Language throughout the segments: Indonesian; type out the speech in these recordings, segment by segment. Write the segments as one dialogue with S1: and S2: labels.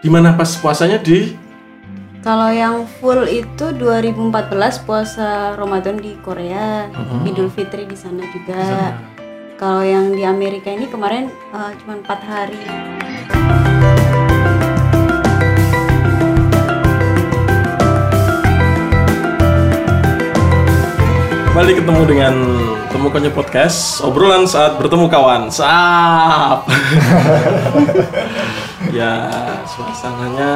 S1: Gimana pas puasanya di?
S2: Kalau yang full itu 2014 puasa Ramadan di Korea, Idul Fitri di sana juga. Kalau yang di Amerika ini kemarin eh, cuma empat hari.
S1: Kembali ketemu dengan Temukannya Podcast. Obrolan saat bertemu kawan. Sap Ya suasananya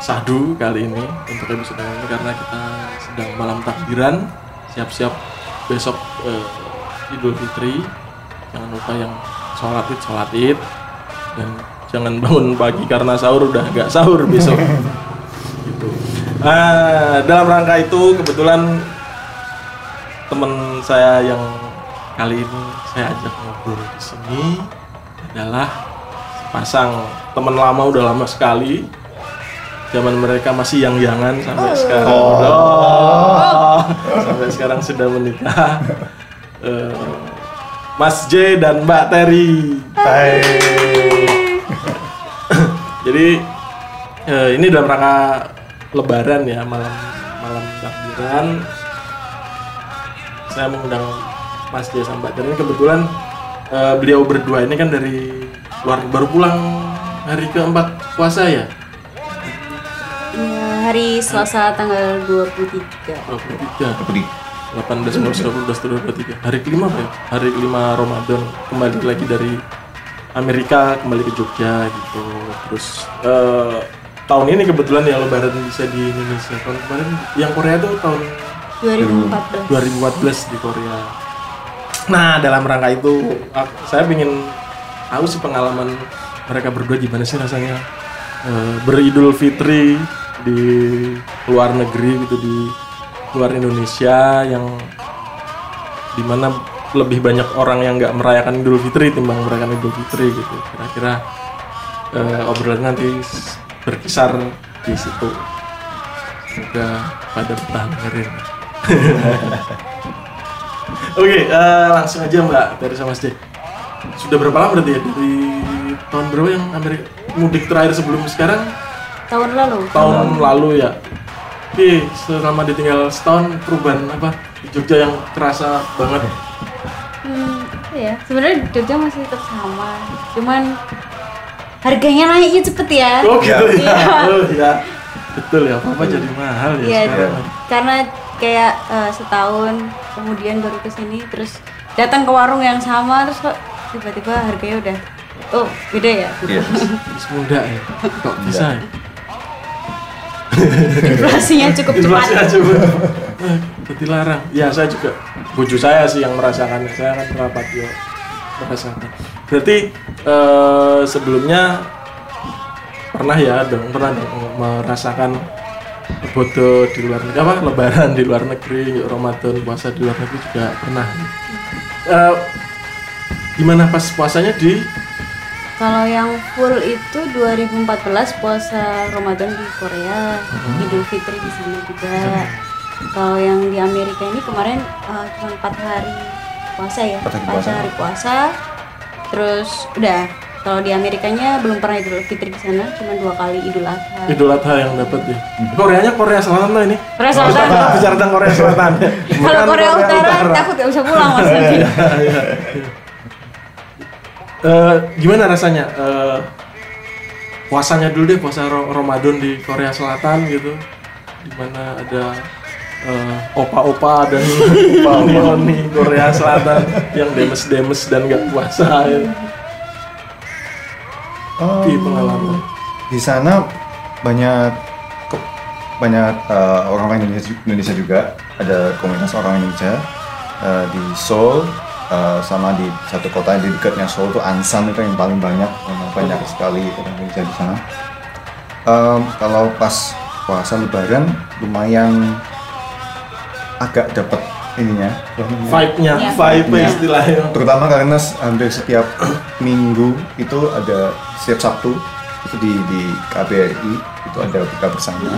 S1: sahdu kali ini Untuk episode ini karena kita sedang malam takbiran. Siap-siap besok eh, Idul Fitri. Jangan lupa yang sholat id, sholat id. Dan jangan bangun pagi karena sahur udah nggak sahur besok. Gitu. Ah, dalam rangka itu kebetulan teman saya yang kali ini saya ajak ngobrol di sini adalah sepasang teman lama udah lama sekali. Zaman mereka masih yang yangan sampai sekarang. Oh. sampai sekarang sudah menikah. Eh, Mas J dan Mbak Terry.
S3: Hai.
S1: jadi eh, ini dalam rangka Lebaran ya malam malam takbiran. Saya mengundang Mas J sama Mbak ini kebetulan eh, beliau berdua ini kan dari luar baru pulang hari keempat puasa ya
S2: Ya, hari Selasa tanggal 23.
S1: 23
S3: Budi.
S1: 18 19 20 23 hari kelima apa ya? hari kelima Ramadan kembali lagi dari Amerika kembali ke Jogja gitu terus eh, tahun ini kebetulan ya Lebaran bisa di Indonesia tahun kemarin yang Korea tuh tahun
S2: 2014.
S1: 2014 di Korea. Nah, dalam rangka itu aku- saya ingin tahu sih pengalaman mereka berdua gimana sih rasanya eh, beridul fitri di luar negeri gitu di luar Indonesia yang di mana lebih banyak orang yang nggak merayakan Idul Fitri timbang merayakan Idul Fitri gitu. Kira-kira eh, obrolan nanti berkisar di situ. Semoga pada bertahan dengerin. Oke, eh, langsung aja Mbak dari sama Mas. Sudah berapa lama berarti ya dari tahun berapa yang Amerika mudik terakhir sebelum sekarang?
S2: Tahun lalu.
S1: Tahun lalu ya. Oke, selama ditinggal setahun perubahan apa di Jogja yang terasa banget?
S2: Hmm, ya. Sebenarnya Jogja masih tetap sama. Cuman harganya naiknya cepet ya.
S1: Oh gitu ya.
S2: Iya.
S1: Oh ya. Betul ya, apa jadi mahal ya
S2: Iya,
S1: sekarang.
S2: karena kayak eh, setahun kemudian baru ke sini terus datang ke warung yang sama terus kok tiba-tiba harganya udah oh beda ya
S3: Iya.
S1: Terus muda ya. Kok bisa ya?
S2: inflasinya cukup cepat
S1: Inflasi aja Bu. Eh, Berarti larang. Ya saya juga. Buju saya sih yang merasakannya. Saya kan merapat ya merasakan. Berarti eh, sebelumnya pernah ya dong pernah dong merasakan bodoh di luar negeri apa lebaran di luar negeri Ramadan puasa di luar negeri juga pernah Eh, gimana pas puasanya di?
S2: Kalau yang full itu 2014 puasa Ramadan di Korea Idul Fitri di sana juga. Kalau yang di Amerika ini kemarin eh, cuma empat hari puasa ya
S3: Empat hari puasa.
S2: hari puasa. Terus udah. Kalau di Amerikanya belum pernah Idul Fitri di sana cuma dua kali Idul Adha.
S1: Idul Adha yang dapat ya. Koreanya Korea Selatan loh ini?
S2: Korea Selatan.
S1: Kita bicara tentang Korea Selatan.
S2: Kalau
S1: Bukan
S2: Korea Utara, takut gak bisa pulang mas
S1: Eh, gimana rasanya? Eh, puasanya dulu deh puasa Ramadan di Korea Selatan gitu. Di mana ada eh, opa-opa dan oni-oni Korea Selatan yang demes-demes dan gak puasa ya.
S3: Oh,
S1: di pengalaman.
S3: Di sana banyak ke- banyak eh, orang-orang Indonesia, Indonesia juga. Ada komunitas orang Indonesia eh, di Seoul eh, sama di satu kota yang di dekatnya Seoul itu Ansan itu yang paling banyak memang banyak sekali orang Indonesia di sana Em, kalau pas puasa Lebaran lumayan agak dapat ininya
S1: vibe-nya,
S2: Ya.
S1: vibe
S3: Ya.
S1: istilahnya.
S3: terutama karena hampir setiap minggu itu ada setiap Sabtu itu di di KBRI itu ada buka bersama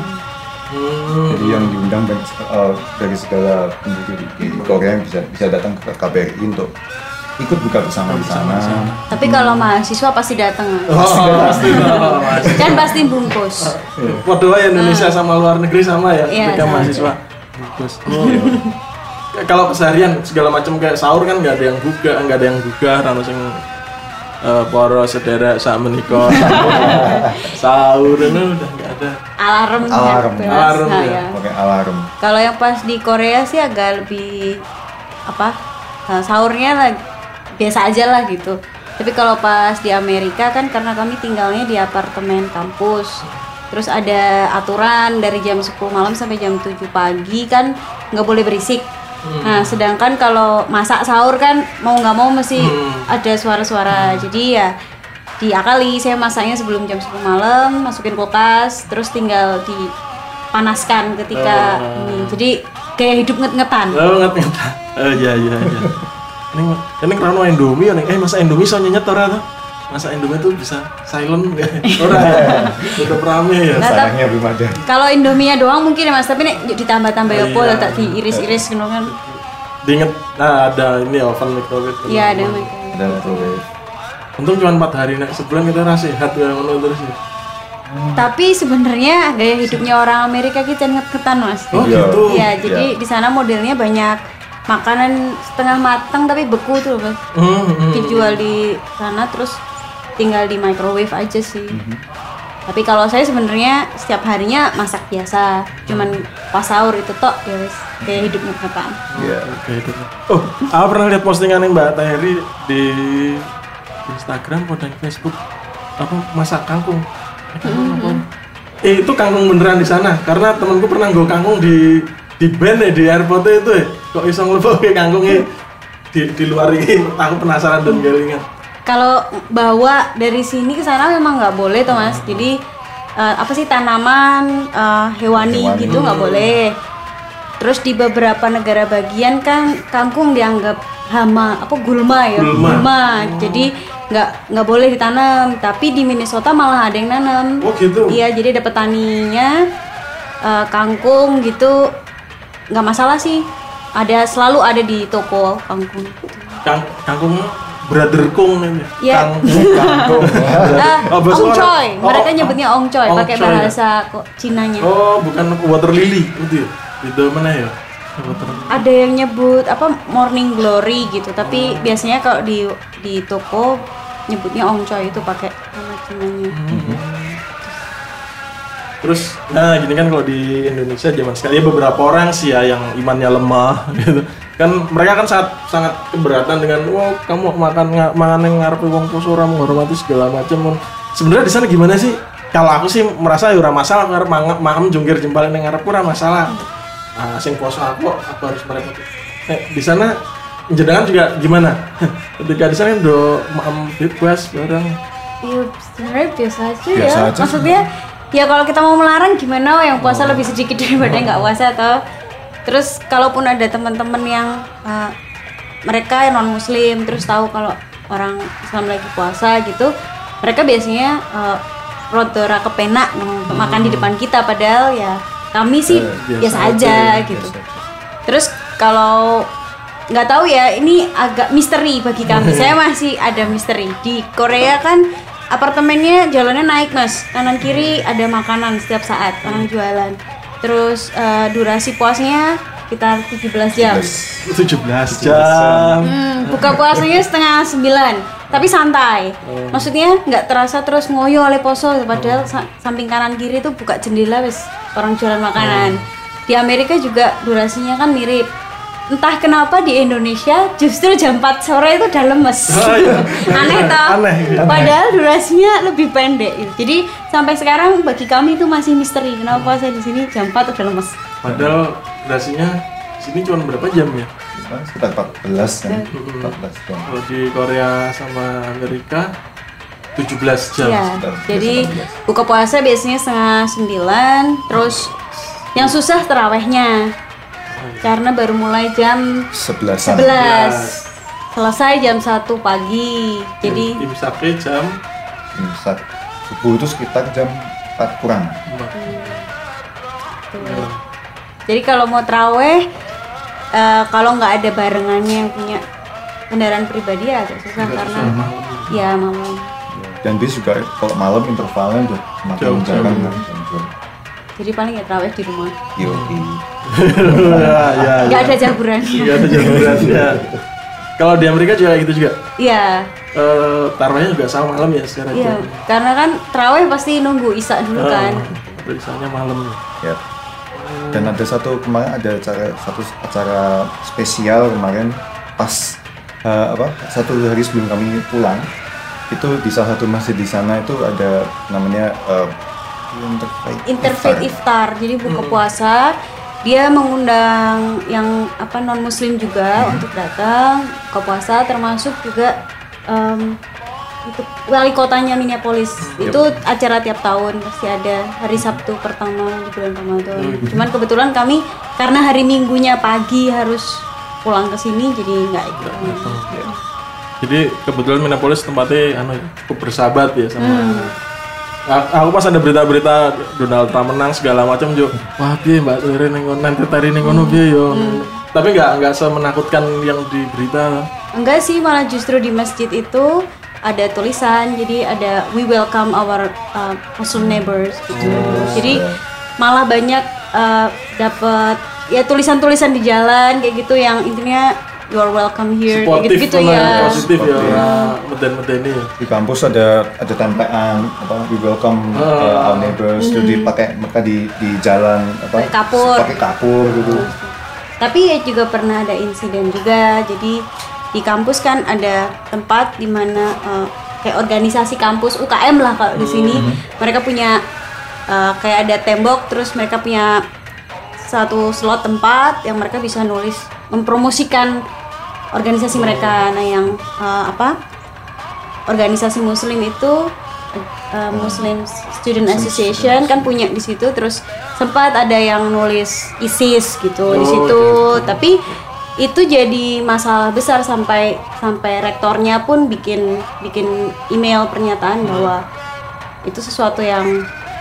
S1: Hmm.
S3: jadi yang diundang dan, eh, dari segala penjuru di, di Korea yang bisa bisa datang ke KBRI untuk ikut buka bersama di sana
S2: Tapi kalau mahasiswa pasti datang.
S1: Oh, pasti dong, Mas.
S2: Kan pasti bungkus
S1: Waduh ya Indonesia sama luar negeri sama ya,
S2: Iya,
S1: mereka
S2: sama.
S1: mahasiswa. Bungkus. Oh. Kayak Kalau keseharian segala macam kayak sahur kan nggak ada yang gugah, nggak ada yang gugah, rano sing eh, para sedherek sak menika sahur itu udah nggak ada.
S2: alarm ya,
S3: Alarm.
S2: bebas.
S1: Alarm, ya.
S2: ya.
S3: pakai alarm
S2: Kalau yang pas di Korea sih agak lebih apa eh, sahurnya lah biasa aja lah gitu. Tapi kalau pas di Amerika kan karena kami tinggalnya di apartemen kampus. Terus ada aturan dari jam 10 malam sampai jam 7 pagi kan nggak boleh berisik. Nah, sedangkan kalau masak sahur kan mau nggak mau mesti ada suara-suara. Jadi ya diakali saya masaknya sebelum jam 10 malam, masukin kulkas, terus tinggal dipanaskan ketika ini. Jadi kayak hidup nget-ngetan.
S1: Oh nggak nggak. Oh iya iya iya. Ini ini karena Indomie ya nih. Eh masa Indomie so nyenyet ora tuh? Masa Indomie tuh bisa silent nggak? Ora ya. Tetap rame ya.
S2: Nah,
S3: sayangnya belum ada
S2: Kalau Indomie doang mungkin ya Mas, tapi nih yuk ditambah-tambah ya
S1: Oh,
S2: pol,
S1: iya.
S2: tak diiris-iris kan.
S1: Diinget, nah ada ini oven microwave.
S2: Iya, ada mereka.
S3: ada microwave
S1: Untung cuma empat hari nak sebulan kita rasa sehat ya menurut terus ya.
S2: Tapi sebenarnya gaya hidupnya orang Amerika kita nget-ngetan Mas.
S1: Oh
S3: Iya.
S1: gitu.
S2: Iya, jadi di sana modelnya banyak makanan setengah matang tapi beku tuh loh, Mas.
S1: Hmm, hmm.
S2: Dijual di sana terus tinggal di microwave aja sih. Tapi kalau saya sebenarnya setiap harinya masak biasa, cuman pas sahur itu tok ya wis gaya hidup nget-ngetan.
S3: Iya.
S1: Oh, aku pernah lihat postingan yang Mbak Tahiri di Instagram di Facebook apa masak kangkung. Apa? Eh, itu kangkung beneran di sana karena temanku pernah nggo kangkung di di band ya di airport itu ya. Kok iso ngelebokke kangkungnya di di luar ini aku penasaran dan galingan.
S2: Kalau bawa dari sini ke sana memang nggak boleh tuh mas. Jadi eh, apa sih tanaman eh, hewani,
S3: Hewani.
S2: gitu nggak boleh. Terus di beberapa negara bagian kan kangkung dianggap hama apa gulma ya
S1: Gulma.
S2: Jadi nggak nggak boleh ditanam. Tapi di Minnesota malah ada yang nanam.
S1: Oh gitu.
S2: Iya jadi ada petaninya eh, kangkung gitu nggak masalah sih. Ada selalu ada di toko kangkung.
S1: Kang, kangkung brother kung ini.
S2: Iya.
S3: kangkung kangkung
S2: Ah,
S1: Oh,
S2: ong
S1: Oh,
S2: mereka
S1: oh,
S2: nyebutnya ong coy,
S1: ong
S2: pakai bahasa kok Cinanya.
S1: Oh, bukan water lily itu ya. Itu mana ya?
S2: Ada yang nyebut apa morning glory gitu, tapi biasanya kalau di di toko nyebutnya ong coy itu pakai nama Cinanya.
S1: Terus, nah gini kan kalau di Indonesia zaman sekali ya beberapa orang sih ya yang imannya lemah gitu. Kan mereka kan sangat sangat keberatan dengan wah kamu makan nga, makan yang ngarepe wong poso ora menghormati segala macam. Sebenarnya di sana gimana sih? Kalau aku sih merasa ya masalah ngarep mangap makan jungkir jempol yang ngarep ora masalah. Ah, sing poso aku aku harus merepoti. Eh, di sana jenengan juga gimana? Ketika di sana do maam bebas bareng.
S2: Iya, sebenarnya biasa aja
S3: Biasa
S2: ya.
S3: aja.
S2: Maksudnya ya kalau kita mau melarang gimana yang puasa lebih sedikit daripada yang nggak puasa atau terus kalaupun ada teman-teman yang uh, mereka non muslim terus tahu kalau orang Islam lagi puasa gitu, mereka biasanya uh, rodora kepenak untuk makan di depan kita padahal ya kami sih
S1: biasa
S2: biasa,
S1: aja,
S2: aja gitu. Terus kalau nggak tahu ya ini agak misteri bagi kami. Saya masih ada misteri di Korea kan apartemennya jalannya naik mas kanan kiri ada makanan setiap saat orang jualan. Terus eh, durasi puasnya sekitar 17 jam.
S1: 17 jam.
S2: Hmm, buka puasanya setengah sembilan, tapi santai. Maksudnya nggak terasa terus ngoyo oleh poso, padahal sa- samping kanan kiri tuh buka jendela wes orang jualan makanan. Di Amerika juga durasinya kan mirip. Entah kenapa di Indonesia justru jam 4 sore itu udah lemes.
S1: Oh, iya.
S2: Aneh toh?
S1: Aneh, iya.
S2: Padahal durasinya lebih pendek. gitu. Jadi sampai sekarang bagi kami itu masih misteri kenapa saya di sini jam 4 udah lemes.
S1: Padahal durasinya sini cuma berapa jam ya?
S3: Sekitar 14 kan? 14 jam
S1: Kalau di Korea sama Amerika 17 jam.
S2: Iya,
S3: sekitar
S2: jadi
S3: 18.
S2: buka puasa biasanya setengah sembilan, terus yang susah terawehnya, karena baru mulai jam
S3: 11
S2: 11 selesai jam 1 pagi, jadi
S1: imsaknya jam
S3: Imsak. Subuh itu sekitar jam 4 kurang.
S1: empat.
S2: tuh. jadi kalau mau teraweh, eh, kalau nggak ada barengannya yang punya kendaraan pribadi ya agak susah karena ya malam.
S3: dan dia juga kalau malam intervalnya udah semakin kan jauh.
S2: Jadi paling ya terawih di rumah.
S3: Yoi.
S1: ya, ya,
S2: Nggak
S1: ya.
S2: ada jaburan.
S1: Iya ada jamurannya. Kalau di Amerika juga gitu juga.
S2: Iya.
S1: Eh taruhnya juga sama malam ya secara
S2: Iya, karena kan terawih pasti nunggu Isa dulu kan.
S1: Tulisannya malam.
S3: Ya. Dan ada satu kemarin ada acara satu acara spesial kemarin pas eh, apa satu hari sebelum kami pulang itu di salah satu masjid di sana itu ada namanya eh, interfaith iftar.
S2: iftar, jadi buka puasa. Dia mengundang yang apa non muslim juga untuk datang buka puasa, termasuk juga itu wali kotanya Minneapolis. Itu acara tiap tahun pasti ada hari Sabtu pertama di bulan Ramadan. Cuman kebetulan kami karena hari Minggunya pagi harus pulang ke sini jadi nggak ikut.
S1: Jadi kebetulan Minneapolis tempatnya anu, cukup bersahabat ya sama.
S2: Hmm.
S1: Aku pas ada berita-berita Donald Trump menang segala macam jo, wah piye Mbak Tere ning kono nanti tari ning kono piye yo.
S2: Hmm.
S1: Tapi nggak nggak semenakutkan yang di berita.
S2: Enggak sih, malah justru di masjid itu ada tulisan, jadi ada we welcome our uh, Muslim neighbors gitu. jadi malah banyak uh, dapat ya tulisan-tulisan di jalan kayak gitu yang intinya you are welcome here kayak
S1: Sportif
S2: gitu-gitu
S1: malah,
S2: ya.
S1: positif ya, meden-medeni ya.
S3: di kampus ada ada tempelan apa we welcome uh, our neighbors itu dipakai mereka di di jalan apa
S2: Pakai kapur.
S3: pakai kapur gitu
S2: Tapi ya juga pernah ada insiden juga. Jadi di kampus kan ada tempat di mana uh, kayak organisasi kampus UKM lah kalau di sini mereka punya uh, kayak ada tembok terus mereka punya satu slot tempat yang mereka bisa nulis mempromosikan organisasi mereka. Nah, yang uh, apa? Organisasi muslim itu uh, Muslim Student Association kan punya di situ terus sempat ada yang nulis ISIS gitu di
S1: Oh,
S2: situ
S1: gitu.
S2: tapi itu jadi masalah besar sampai sampai rektornya pun bikin bikin email pernyataan bahwa itu sesuatu yang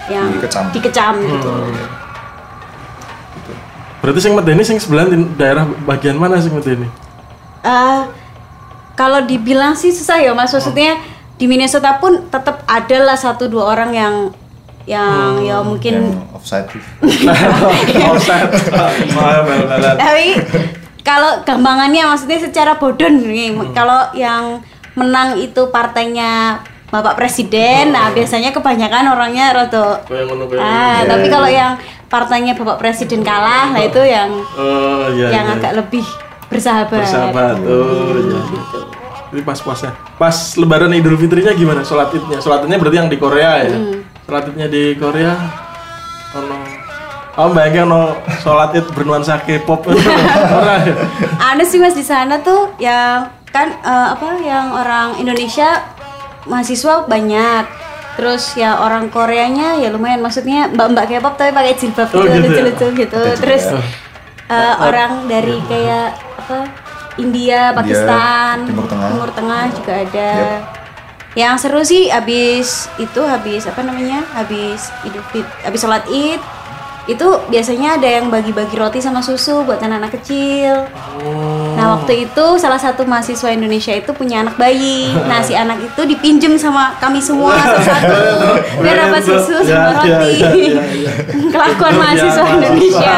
S2: yang
S3: Dikecam.
S2: dikecam gitu.
S1: Berarti sing medeni sing sebelah di daerah bagian mana sing medeni?
S2: Eh, kalau dibilang sih susah ya mas maksudnya di Minnesota pun tetap ada lah satu dua orang yang yang ya mungkin
S3: yang offside
S1: maaf.
S2: tapi kalau gampangannya maksudnya secara bodoh nih kalau yang menang itu partainya bapak presiden nah biasanya kebanyakan orangnya rada ah tapi kalau yang partainya bapak presiden kalah nah itu yang
S1: Oh iya.
S2: yang
S1: iya.
S2: agak lebih bersahabat,
S1: bersahabat. Oh iya. Jadi pas puasnya. Pas lebaran Idul Fitrinya gimana? Sholat Idnya? Sholat Idnya berarti yang di Korea ya? Sholat Idnya di Korea ono Oh, bayangin ono sholat id bernuansa K-pop
S2: ada sih mas di sana tuh yang kan eh, apa yang orang Indonesia mahasiswa banyak terus ya orang Koreanya ya lumayan maksudnya mbak-mbak K-pop tapi pakai jilbab
S1: Oh,
S2: gitu
S1: gitu ya?
S2: lucu-lucu gitu terus eh, orang dari
S1: Iya.
S2: kayak apa India Pakistan
S3: Timur Tengah.
S2: Timur Tengah juga ada
S3: Yep.
S2: yang seru sih habis itu habis apa namanya habis idul fit habis sholat id itu biasanya ada yang bagi-bagi roti sama susu buat anak-anak kecil
S1: Oh.
S2: Nah waktu itu salah satu mahasiswa Indonesia itu punya anak bayi. Nah si anak itu dipinjem sama kami semua satu-satu biar dapat susu
S1: Ya,
S2: sama
S1: ya,
S2: roti.
S1: ya, ya, ya.
S2: Kelakuan
S1: Ya,
S2: mahasiswa Indonesia.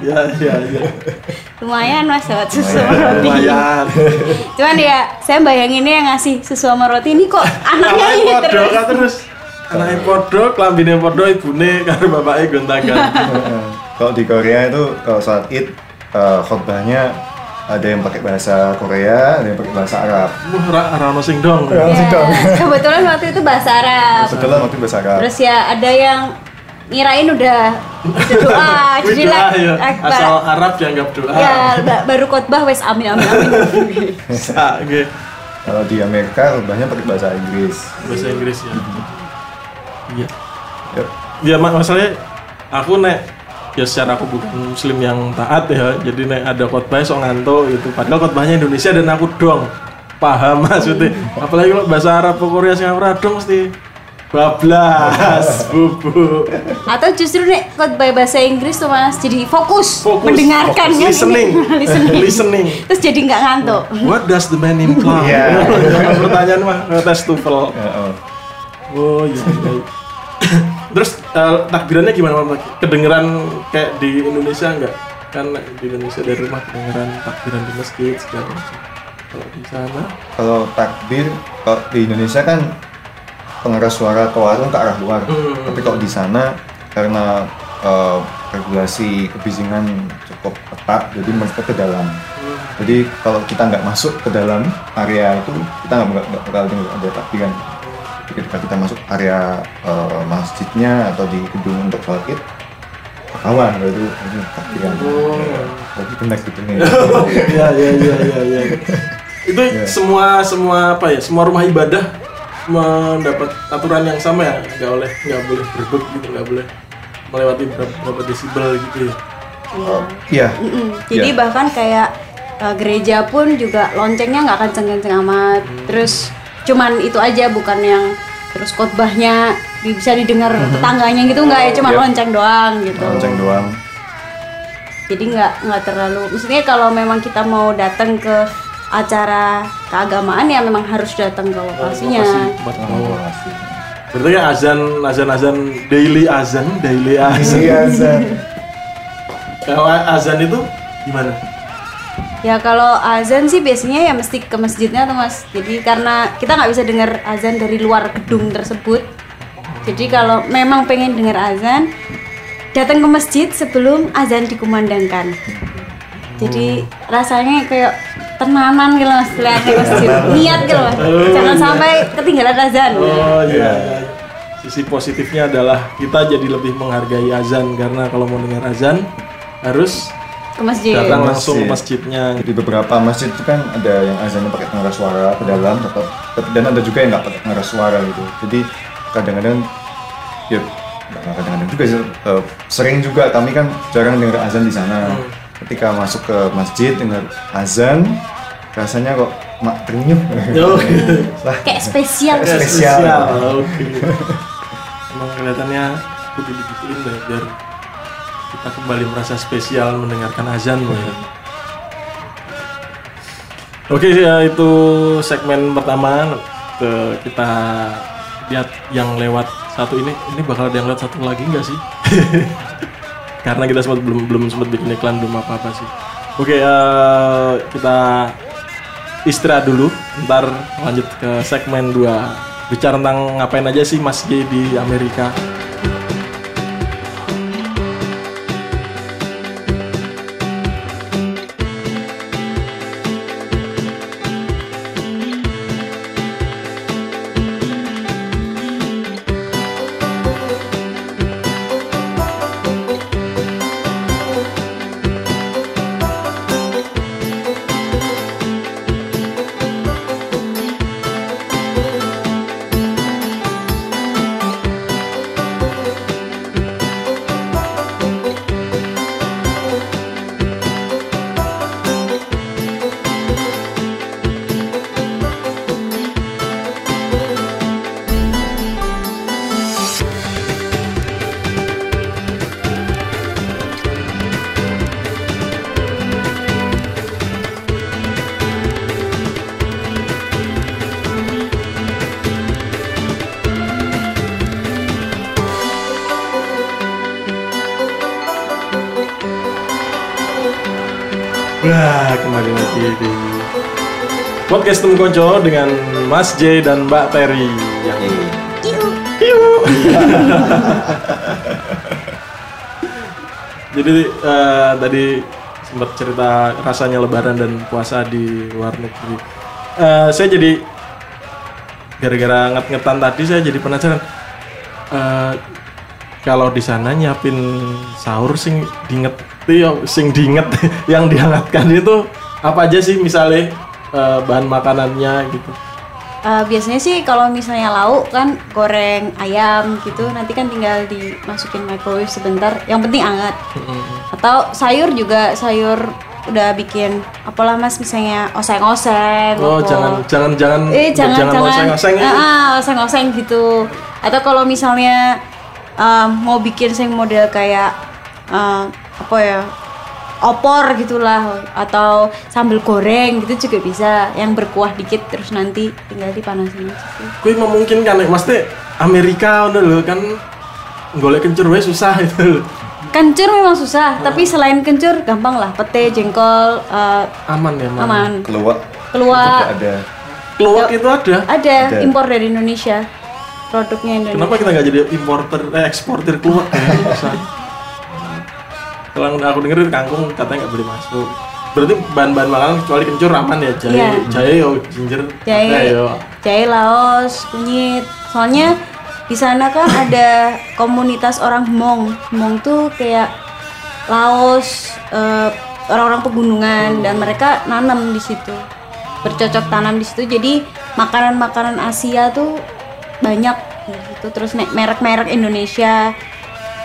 S1: Ya, ya, ya.
S2: Lumayan mas dapat susu sama roti.
S1: Lumayan.
S2: Cuman ya saya bayanginnya yang ngasih susu sama roti ini kok anaknya ini terus.
S1: Anaknya podo, kelambine podo, ibune karo bapaknya gontagan.
S3: kalau di Korea itu kalau saat id eh, khotbahnya ada yang pakai bahasa Korea ada yang pakai bahasa Arab
S1: ra ono sing dong.
S3: Ya.
S2: Ya, kebetulan waktu itu bahasa Arab.
S3: setelah waktu bahasa Arab
S2: Terus ya ada yang ngirain udah doa jadi
S1: doa
S2: like
S1: ya. Asal Arab dianggap doa.
S2: ya ba- baru khotbah wes amin amin amin
S1: Bisa, nggih.
S3: kalau di Amerika khotbahnya pakai bahasa Inggris
S1: Bahasa Inggris ya. Iya.
S3: Yep.
S1: Ya mak masalahnya aku nek ya secara aku bukan muslim yang taat ya jadi nek ada khotbah sok ngantuk gitu padahal khotbahnya Indonesia dan aku dong paham maksudnya apalagi kalau bahasa Arab atau Korea sing aku ora dong mesti bablas bubu
S2: atau justru nek khotbah bahasa Inggris tuh mas jadi fokus,
S1: Fokus,
S2: mendengarkan
S1: fokus,
S2: kan
S1: listening.
S2: listening.
S1: Listening.
S2: terus jadi nggak ngantuk
S1: what does the man imply
S3: Iya.
S1: Jangan pertanyaan mah tes TOEFL
S3: Ya, oh.
S1: oh iya, iya. Terus eh, takbirannya gimana Mas? Kedengeran kayak di Indonesia enggak? Kan di Indonesia dari rumah kedengeran takbiran di masjid segala macam. Kalau di sana
S3: Kalau takbir kalau di Indonesia kan pengeras suara ke warung ke arah luar.
S1: Hmm.
S3: Tapi kalau di sana karena eh, regulasi kebisingan cukup ketat, jadi masuk ke dalam. Jadi kalau kita nggak masuk ke dalam area itu, kita nggak bakal dengar ada takbiran. Jadi ketika kita masuk area eh, masjidnya atau di gedung untuk sholat id, kawan itu ini takbiran.
S1: Oh.
S3: Jadi benar gitu nih.
S1: Iya iya iya iya iya. Itu semua semua apa ya? Semua rumah ibadah mendapat aturan yang sama ya, nggak oleh nggak boleh berbek gitu, nggak boleh melewati berapa, berapa desibel gitu ya.
S3: Oh, Iya.
S2: Mm-mm. Jadi
S3: Iya.
S2: bahkan kayak uh, gereja pun juga loncengnya nggak kenceng-kenceng amat.
S3: Hmm.
S2: Terus cuman itu aja bukan yang terus khotbahnya bisa didengar tetangganya gitu nggak ya cuma
S3: Iya.
S2: lonceng doang gitu.
S3: Lonceng doang.
S2: Jadi nggak nggak terlalu. Maksudnya kalau memang kita mau datang ke acara keagamaan ya memang harus datang ke lokasinya.
S3: Oh,
S1: mau.
S3: pasti.
S1: Berarti ya azan azan azan daily azan daily azan.
S3: Iya, Zan.
S1: Kalau azan itu gimana?
S2: Ya kalau azan sih biasanya ya mesti ke masjidnya tuh mas. Jadi karena kita nggak bisa dengar azan dari luar gedung tersebut. Jadi kalau memang pengen dengar azan, datang ke masjid sebelum azan dikumandangkan. Jadi rasanya kayak tenanan gitu mas, lihat ke masjid, niat gitu mas. Jangan sampai ketinggalan azan.
S1: Oh iya. iya. Sisi positifnya adalah kita jadi lebih menghargai azan karena kalau mau dengar azan harus
S2: Ke masjid.
S1: datang langsung ke
S3: Masjid.
S1: masjidnya.
S3: Di beberapa masjid itu kan ada yang azannya pakai pengeras suara ke dalam, tetap, dan ada juga yang nggak pakai pengeras suara gitu. Jadi kadang-kadang ya kadang-kadang juga sih, eh, sering juga kami kan jarang dengar azan di sana. Ketika masuk ke masjid dengar azan, rasanya kok mak terenyuh.
S1: Oh,
S3: Lah,
S2: Kayak spesial.
S3: Kayak spesial.
S1: Oke. Emang kelihatannya kudu digituin biar kita kembali merasa spesial mendengarkan azan ya. Oke ya itu segmen pertama ke kita lihat yang lewat satu ini ini bakal ada yang lewat satu lagi nggak sih? Karena kita sempat belum belum sempat bikin iklan belum apa apa sih. Oke eh, kita istirahat dulu ntar lanjut ke segmen 2 bicara tentang ngapain aja sih Mas J di Amerika Wah kembali lagi di podcast Temu Konco dengan Mas J dan Mbak Terry yang Hiu. Jadi eh, tadi sempat cerita rasanya Lebaran dan puasa di luar negeri. Eh, saya jadi gara-gara nget-ngetan tadi saya jadi penasaran. Eh, kalau di sana nyiapin sahur sing diinget ya, sing diinget yang dihangatkan itu apa aja sih misalnya eh, bahan makanannya gitu.
S2: Eh, biasanya sih kalau misalnya lauk kan goreng ayam gitu nanti kan tinggal dimasukin microwave sebentar yang penting hangat atau sayur juga sayur udah bikin apalah mas misalnya oseng-oseng
S1: Oh
S2: apa.
S1: jangan jangan jangan
S2: eh jangan jangan
S1: oseng-oseng ya.
S2: Ah, ah, oseng-oseng gitu atau kalau misalnya um, mau bikin sing model kayak um, apa ya opor gitulah atau sambal goreng gitu juga bisa yang berkuah dikit terus nanti tinggal dipanasin aja sih.
S1: Kui memungkinkan ya, mas teh Amerika udah loh kan golek kencur wae susah itu
S2: Kencur memang susah, tapi selain kencur gampang lah. Pete, jengkol, eh,
S1: aman ya aman,
S2: aman.
S3: keluar
S2: Keluar
S3: ada.
S1: Keluak itu ada?
S2: Ada
S3: Ada.
S2: impor dari Indonesia. Produknya Indonesia.
S1: kenapa kita nggak jadi importer eh, eksportir susah kalau aku denger kangkung katanya nggak boleh masuk berarti bahan-bahan makanan kecuali kencur aman ya jahe
S2: Iya.
S1: jahe yo ginger
S2: Jahe,
S1: yo
S2: jahe Laos, kunyit. Soalnya di sana kan ada komunitas orang Hmong. Hmong tuh kayak Laos, eh, orang-orang pegunungan dan mereka nanam di situ, bercocok tanam di situ. Jadi makanan-makanan Asia tuh banyak gitu. Terus nek merek-merek Indonesia,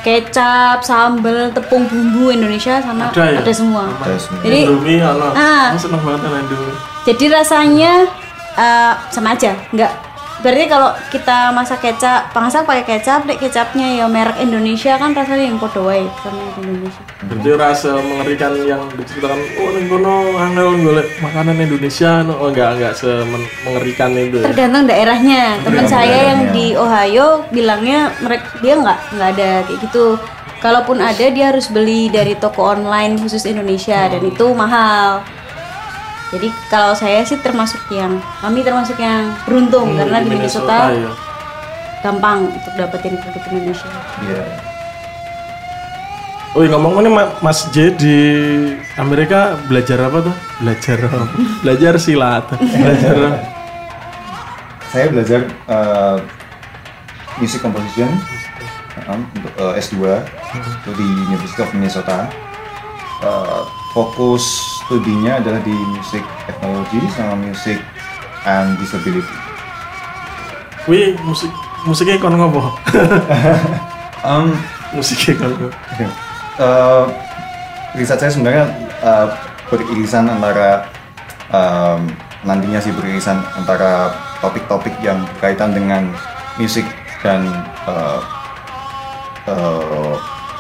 S2: kecap, sambal, tepung bumbu Indonesia sama
S1: Ada ya?
S2: ada semua.
S3: ada semua.
S2: Jadi
S1: Indomie
S2: Ah.
S1: seneng banget sama Indomie
S2: jadi rasanya eh, sama aja, nggak. Berarti kalau kita masak kecap, pangsak pakai kecap, dek kecapnya ya merek Indonesia kan rasanya yang podo wae yang Indonesia.
S1: Berarti rasa mengerikan yang diceritakan oh ning kono angel golek makanan Indonesia no. oh enggak enggak semengerikan itu ya.
S2: Tergantung daerahnya. Teman saya yang
S3: daerahnya.
S2: di Ohio bilangnya mereka dia nggak nggak ada kayak gitu. Kalaupun ada dia harus beli dari toko online khusus Indonesia dan itu mahal. Jadi kalau saya sih termasuk yang kami termasuk yang beruntung
S1: Hmm,
S2: karena di Minnesota,
S1: ya.
S2: gampang untuk dapetin produk Indonesia.
S3: Iya.
S1: Oh iya, ngomong ini Ma- Mas J di Amerika belajar apa tuh? Belajar belajar silat. belajar?
S3: Saya belajar uh, music composition um, untuk uh, S2 itu di University of Minnesota. Uh, fokus studinya adalah di music technology sama music and disability.
S1: Wih, musik musiknya kon ngopo?
S3: Um,
S1: musiknya kon ngopo?
S3: uh, riset saya sebenarnya uh, beririsan antara um, nantinya sih beririsan antara topik-topik yang berkaitan dengan musik dan uh, uh,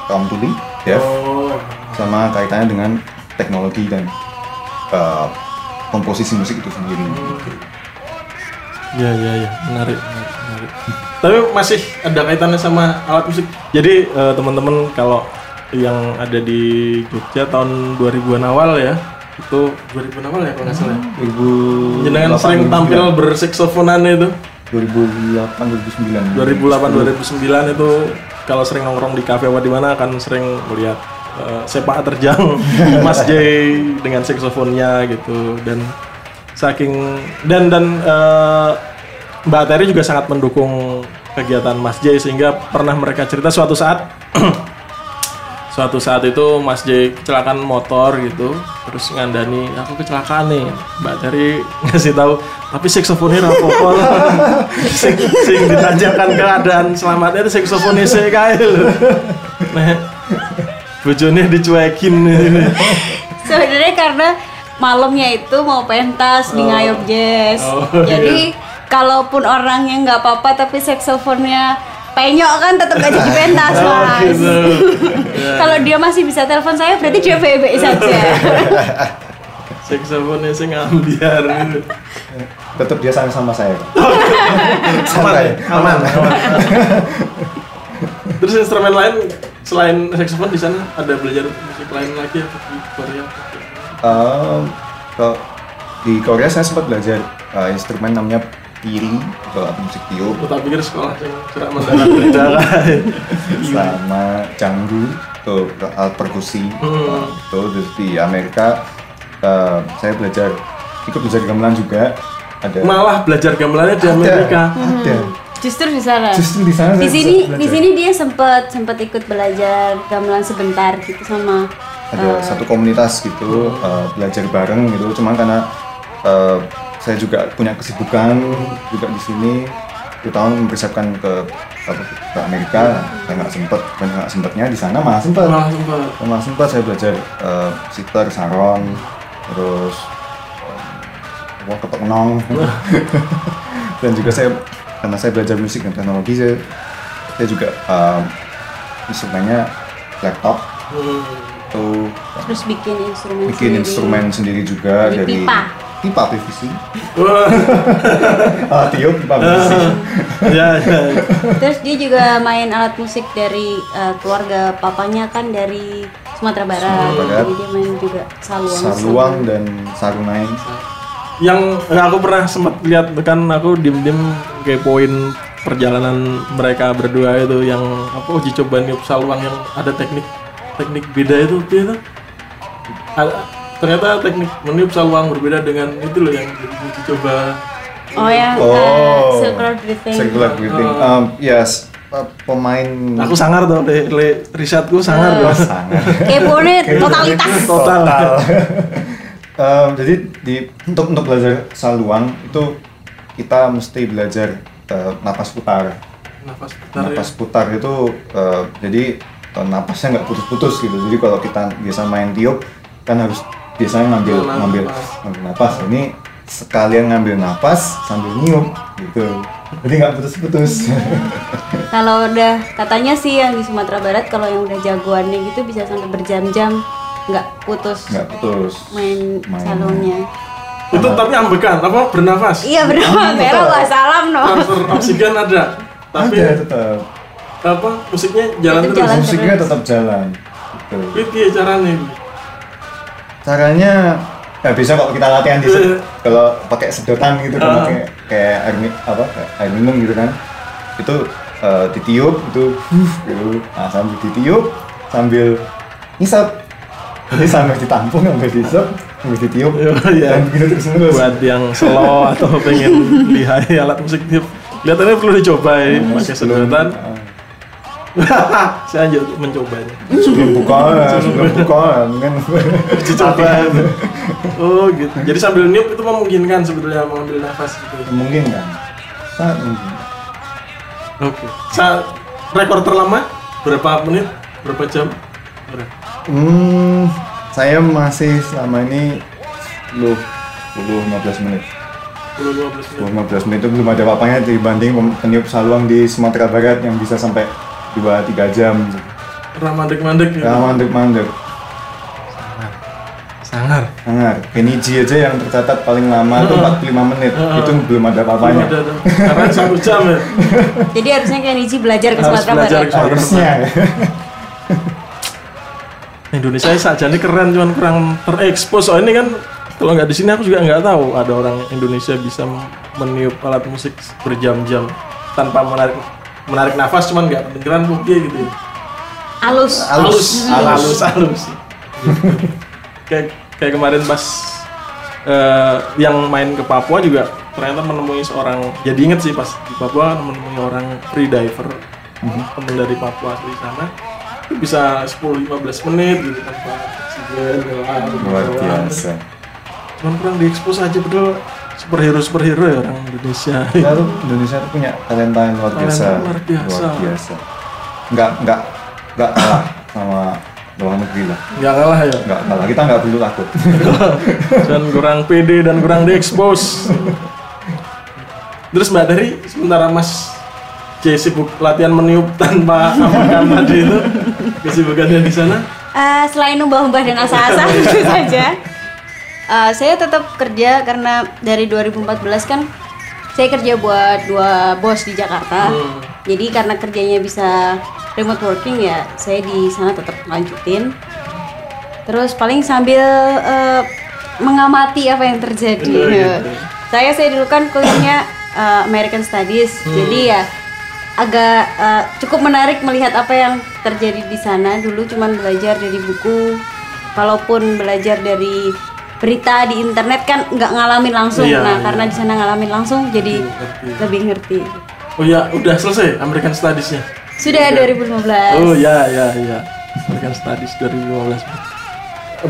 S3: kaum tuli, deaf,
S1: Oh.
S3: sama kaitannya dengan teknologi dan uh, komposisi musik itu sendiri.
S1: Ya ya ya, menarik, menarik, menarik. Tapi masih ada kaitannya sama alat musik. Jadi eh, teman-teman kalau yang ada di Jogja tahun 2000-an awal ya, itu 2000-an awal ya kalau nggak salah. ya?
S3: 2008,
S1: Jenengan sering tampil berseksofonan itu
S3: 2008 2009
S1: 2008 2009 itu kalau sering nongkrong di kafe apa di mana akan sering melihat eh, sepak terjang Mas J dengan saksofonnya gitu. Dan saking dan dan eh, Mbak Terry juga sangat mendukung kegiatan Mas J sehingga pernah mereka cerita suatu saat suatu saat itu Mas J kecelakaan motor gitu terus ngandani aku kecelakaan nih. Mbak Terry ngasih tahu tapi saksofonnya rapopo sing, sing ditanyakan keadaan selamatnya itu saksofonnya lho. Nah bojone dicuekin
S2: Sebenarnya karena malamnya itu mau pentas di Ngayog Jazz.
S1: Oh,
S2: Jadi kalaupun orangnya nggak apa-apa tapi saksofonnya penyok kan tetap gak jadi pentas
S1: oh
S2: mas.
S1: gitu.
S2: Kalau dia masih bisa telepon saya berarti dia baik-baik saja.
S1: saksofonnya sing ambiar gitu.
S3: tetap dia sama sama saya.
S1: Aman
S3: santai
S1: aman. aman. Terus instrumen lain selain saksofon di sana ada belajar musik lain lagi apa di Korea?
S3: Um, kalau di Korea saya sempat belajar uh, instrumen namanya piring atau alat musik tiup
S1: aku tak pikir sekolah cerak mendarat. Beda kan
S3: sama canggu atau alat perkusi.
S1: Hmm.
S3: uh, itu terus di Amerika uh, saya belajar ikut belajar gamelan juga. Ada
S1: malah belajar gamelannya di Amerika.
S3: ada
S2: Justru di sana.
S3: justru di sana
S2: Di sini di sini dia sempat sempat ikut belajar gamelan sebentar gitu sama
S3: ada satu komunitas gitu uh, belajar bareng gitu. Cuman karena uh, saya juga punya kesibukan juga di sini. Dua tahun mempersiapkan ke ke Amerika. Saya nggak sempet banyak nggak sempetnya di sana malah sempet.
S1: Malah sempat
S3: malah sempet saya belajar uh, sitar saron terus um, wah ketok nong. Dan juga saya karena saya belajar musik dan teknologi saya saya juga um, instrumennya laptop
S1: Hmm.
S3: tuh
S2: terus bikin instrumen
S3: bikin
S2: sendiri.
S3: instrumen sendiri juga
S2: Dari
S3: dari
S2: pipa.
S3: pipa PVC.
S1: Wah,
S3: Alat tiup pipa PVC.
S1: ya, ya.
S2: Terus dia juga main alat musik dari eh, keluarga papanya kan dari Sumatera Barat.
S3: Sumatera Barat.
S2: Jadi dia main juga saluang.
S3: Saluang dan sarunai.
S1: Yang aku pernah sempat lihat kan aku diem-diem kepoin perjalanan mereka berdua itu yang apa uji coba niup saluang yang ada teknik teknik beda itu Ada- ternyata teknik meniup saluang berbeda dengan itu loh yang uji coba
S2: Oh eh,
S3: Oh.
S2: circular breathing.
S3: Circular breathing. Um, yes, uh, pemain
S1: aku sangar tuh le, le risetku sangar
S3: Oh,
S1: tuh
S3: sangat.
S2: Keponya totalitas.
S1: total
S3: Um, jadi di untuk untuk belajar saluang itu kita mesti belajar uh, napas putar.
S1: nafas putar ya.
S3: Napas putar itu uh, jadi uh, napasnya nggak putus-putus gitu. Jadi kalau kita biasa main tiup kan harus biasanya ngambil
S1: Ngambil
S3: ngambil
S1: napas.
S3: ngambil napas. Ini sekalian ngambil napas sambil niup gitu. Jadi nggak putus-putus.
S2: Kalau udah katanya sih yang di Sumatera Barat kalau yang udah jagoannya gitu bisa sampai berjam-jam nggak putus
S3: nggak putus.
S2: main,
S3: Main.
S2: salonnya.
S1: Itu tapi ambekan apa bernafas
S2: Iya benar, Bella nggak salam no.
S1: transfer oksigen ada tapi
S3: Ada tetap.
S1: apa musiknya jalan
S2: Tetap
S1: terus
S2: jalan.
S3: Musiknya tetap jalan. Gitu.
S1: itu piye caranya
S3: caranya ya bisa kalau kita latihan di
S1: Iya.
S3: kalau pakai sedotan gitu kan pakai kayak air mi- apa kayak air minum gitu kan itu eh, ditiup itu huh, gitu nah, sambil ditiup sambil ngisap jadi sambil ditampung sambil dihisap dan begitu terus menerus.
S1: Buat yang slow atau pengen lihai alat musik tiup. Kelihatannya perlu dicoba ya pakai
S3: Sebelum-
S1: sedotan.
S3: Ah,
S1: saya lanjut mencobanya.
S3: Sebelum buka sebelum buka mungkin
S1: dicoba oh gitu. Jadi sambil niup itu memungkinkan sebetulnya mengambil nafas gitu.
S3: Mungkin kan sangat mungkin.
S1: Oke. Sa rekor terlama berapa menit? Berapa jam? Berapa?
S3: Hmm, saya masih selama ini 10 10 15 menit.
S1: 10 15 menit
S3: 10 15 menit itu belum ada apa-apanya dibanding peniup saluang di Sumatera Barat yang bisa sampai 2 3 jam.
S1: pernah mandek-mandek gitu
S3: Ya mandek-mandek.
S1: sangar
S3: Sangar. G aja yang tercatat paling lama itu 45 menit. Itu belum ada apa-apanya.
S1: karena satu jam ya
S2: Jadi harusnya Niji belajar ke Sumatera
S1: belajar
S2: Barat.
S1: ke-
S3: Harusnya.
S1: Indonesia saja ini keren cuman kurang terekspos oh ini kan kalau nggak di sini aku juga nggak tahu ada orang Indonesia bisa meniup alat musik berjam-jam tanpa menarik menarik nafas cuman nggak kedengeran kok dia gitu ya.
S2: Alus.
S1: halus
S3: Halus.
S1: halus halus kayak kayak kemarin pas eh, yang main ke Papua juga ternyata menemui seorang jadi inget sih pas di Papua menemui orang free diver temen dari Papua asli sana itu bisa 10-15 menit gitu tanpa oksigen
S3: Luar biasa.
S1: cuman kurang diekspos aja betul superhero superhero ya orang Indonesia
S3: Kita tuh Indonesia tuh punya talenta yang luar biasa.
S1: luar biasa.
S3: Luar biasa. Nggak nggak nggak kalah sama luar negeri lah.
S1: nggak kalah ya
S3: Nggak kalah. Kita nggak perlu takut.
S1: dan kurang pede dan kurang diekspos terus mbak dari sementara mas J sibuk latihan meniup tanpa tadi itu kesibukannya di sana
S2: Eh, selain ubah-ubah dan asa-asa tentu saja. eh, saya tetap kerja karena dari 2014 kan saya kerja buat dua bos di Jakarta.
S1: Hmm.
S2: Jadi karena kerjanya bisa remote working ya, saya di sana tetap lanjutin. Terus paling sambil eh, mengamati apa yang terjadi.
S1: Gitu.
S2: Saya saya dulu kan kuliahnya eh, American Studies, jadi ya agak eh, cukup menarik melihat apa yang terjadi di sana. Dulu cuman belajar dari buku, kalaupun belajar dari berita di internet kan nggak ngalamin langsung.
S1: Iya,
S2: nah
S1: iya.
S2: karena di sana ngalamin langsung, jadi
S1: Ngerti.
S2: lebih ngerti.
S1: oh ya udah selesai American Studies-nya
S2: Sudah 2015.
S1: oh ya ya ya American Studies 2015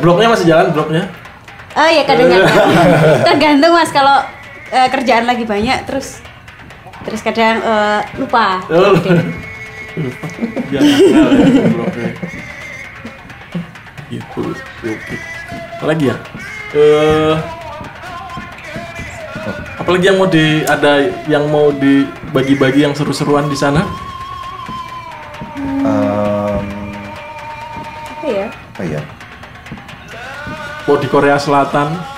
S1: blognya masih jalan blognya
S2: Oh ya kadang-kadang tergantung mas kalau eh, kerjaan lagi banyak terus terus kadang eh, lupa.
S1: Oh, ya, ya, blognya. Gitu, oke. Apalagi ya? Eh, apalagi yang mau di ada yang mau dibagi-bagi yang seru-seruan di sana?
S3: Em,
S2: Apa ya?
S3: apa ya?
S1: Mau di Korea Selatan?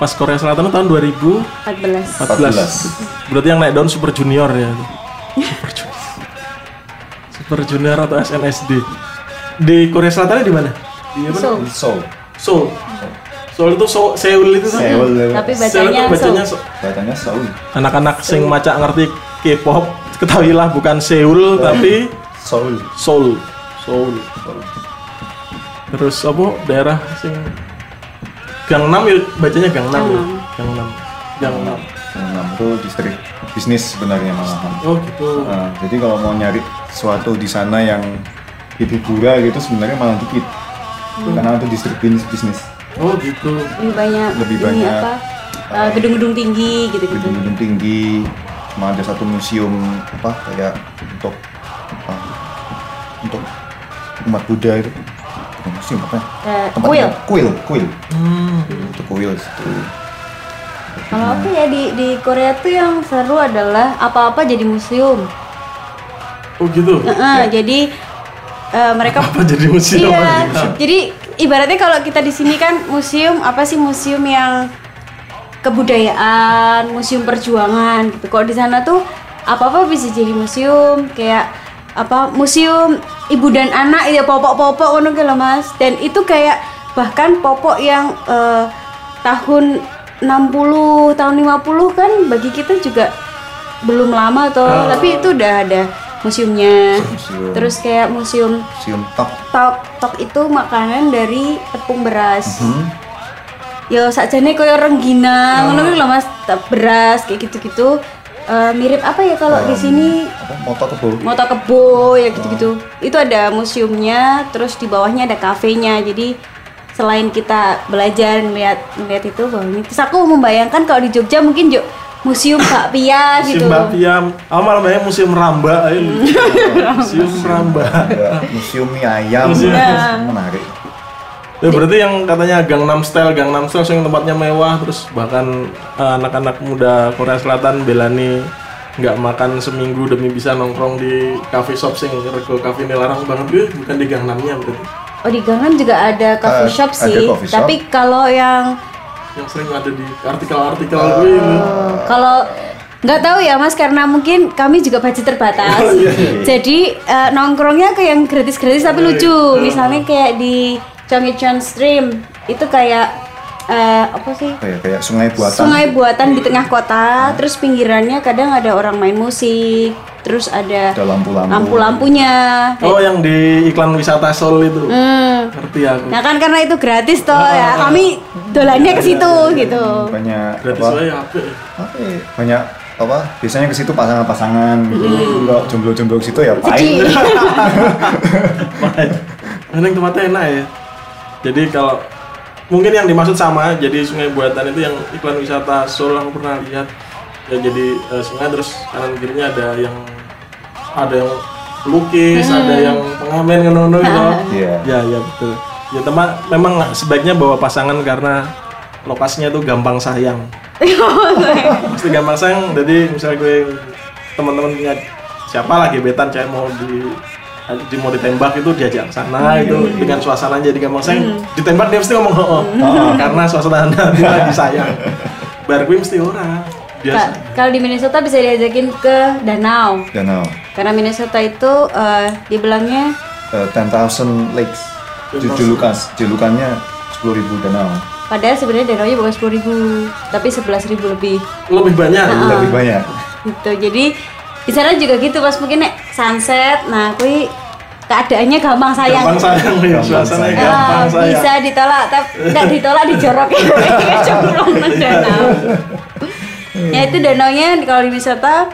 S1: Pas Korea Selatan tahun 2014.
S2: 14
S3: 14.
S1: Berarti yang naik daun Super Junior ya. Super Junior. Super Junior atau SNSD. Di Korea Selatan di mana? Di apa?
S2: Seoul.
S3: Seoul.
S1: Seoul. Seoul itu Seoul, Seoul itu kan?
S3: Seoul.
S2: tapi
S1: Seoul itu
S2: bacanya
S1: bacanya
S2: Seoul.
S1: Seoul.
S3: Bacanya Seoul.
S1: anak-anak sing macak ngerti K-pop ketahuilah bukan Seoul tapi
S3: Seoul.
S1: Seoul Seoul terus apa daerah sing Gangnam ya bacanya Gangnam ya Gangnam Gangnam
S3: Gangnam itu distrik bisnis sebenarnya malahan.
S1: oh gitu
S3: Nah, jadi kalau mau nyari sesuatu di sana yang hibura gitu sebenarnya malah dikit. Karena itu distrik bisnis bisnis.
S1: oh gitu
S2: lebih banyak
S3: Lebih banyak.
S2: apa uh, gedung-gedung tinggi gitu-gitu
S3: Gedung-gedung tinggi, cuma ada satu museum apa kayak untuk apa, untuk umat Buddha itu. Bukan museum apa? ya?
S2: Eh,
S3: Tempat
S2: kuil
S3: Kuil, kuil.
S1: hmm.
S3: Untuk kuil situ.
S2: kalau aku ya di di Korea tuh yang seru adalah apa-apa jadi museum
S1: oh gitu
S2: Heeh, jadi eh, mereka
S1: apa jadi museum
S2: Iya, jadi ibaratnya kalau kita di sini kan museum apa sih museum yang kebudayaan, museum perjuangan gitu. Kalau di sana tuh apa-apa bisa jadi museum, kayak apa museum ibu dan anak ya popok-popok ngono loh, Mas. Dan itu kayak bahkan popok yang eh, tahun 60, tahun 50 kan bagi kita juga belum lama toh, tapi itu udah ada museumnya.
S3: Museum.
S2: Terus kayak museum
S3: Museum Tok.
S2: tok tok itu makanan dari tepung beras.
S3: Hmm.
S2: Yo sakjane koyo rengginang ngono kuwi lho Mas, beras kayak gitu-gitu. Eh, mirip apa ya kalau di sini?
S3: Motor kebo.
S2: moto kebo ya gitu-gitu. Itu ada museumnya, terus di bawahnya ada kafenya. Jadi selain kita belajar melihat melihat itu bawahnya. Terus aku membayangkan kalau di Jogja mungkin jo museum bakpia gitu.
S1: Museum Bapiam, aku malah bayangin Museum Ramba aja. Museum Ramba.
S3: Museum mie ayam.
S1: Museum.
S3: Menarik.
S1: Ya, berarti yang katanya Gangnam Style, Gangnam Style yang tempatnya mewah, terus bahkan eh, anak-anak muda Korea Selatan belani nggak makan seminggu demi bisa nongkrong di cafe shop sing rego cafe ini larang banget. Gue bukan di Gangnamnya berarti.
S2: Oh di Gangnam juga ada coffee
S3: Eh,
S2: shop
S3: ada
S2: sih.
S3: coffee shop.
S2: Tapi kalau yang
S1: yang sering ada di artikel-artikel gue ini.
S2: Eh, kalau nggak tahu ya mas karena mungkin kami juga budget terbatas. Jadi eh, nongkrongnya ke yang gratis-gratis tapi lucu. Misalnya kayak di Chongqing Stream itu kayak eh, apa sih
S3: Kayak kayak sungai buatan.
S2: sungai buatan di tengah kota terus pinggirannya kadang ada orang main musik terus ada
S3: Ada lampu-lampu.
S2: lampu-lampunya
S1: oh yang di iklan wisata Seoul itu
S2: hmm.
S1: ngerti aku
S2: Nah kan karena itu gratis toh ya kami dolannya ke situ gitu.
S3: Banyak
S1: gratis
S3: apa?
S1: ya?
S3: apa ya, banyak apa biasanya ke situ pasangan-pasangan gitu kalau jomblo-jomblo ke situ ya pahit.
S1: Memang tempatnya enak ya. Jadi kalau mungkin yang dimaksud sama, jadi sungai buatan itu yang iklan wisata Seoul aku pernah lihat. Ya jadi eh, sungai terus kanan kirinya ada yang ada yang lukis, ada yang pengamen ngono gitu.
S3: Iya.
S1: Ya, ya betul. Ya teman memang sebaiknya bawa pasangan karena lokasinya tuh gampang sayang. Pasti gampang sayang. Jadi misalnya gue teman-teman punya siapa lagi betan cewek mau di di mau ditembak itu diajak ke sana itu dengan suasana jadi gampang sayang ditembak dia mesti ngomong oh, karena suasana dia lagi sayang. Bar gue mesti orang biasa
S2: Ka- Kalau di Minnesota bisa diajakin ke danau.
S3: danau.
S2: Karena Minnesota itu eh, dibilangnya
S3: uh, 10,000 lakes. Julukan julukannya 10.000 danau.
S2: Padahal sebenarnya danaunya bukan 10.000 tapi 11.000 lebih.
S1: Lebih banyak.
S3: Lebih banyak.
S2: Gitu. Jadi di sana juga gitu pas mungkin nek sunset. Nah, kui keadaannya gampang sayang.
S1: gampang sayang nih
S3: Gampang
S1: suasananya
S3: sayang.
S1: gampang
S2: Ah,
S1: sayang.
S2: bisa ditolak tapi tidak ditolak dijorok. Cemplung ke danau ya itu danaunya kalau di wisata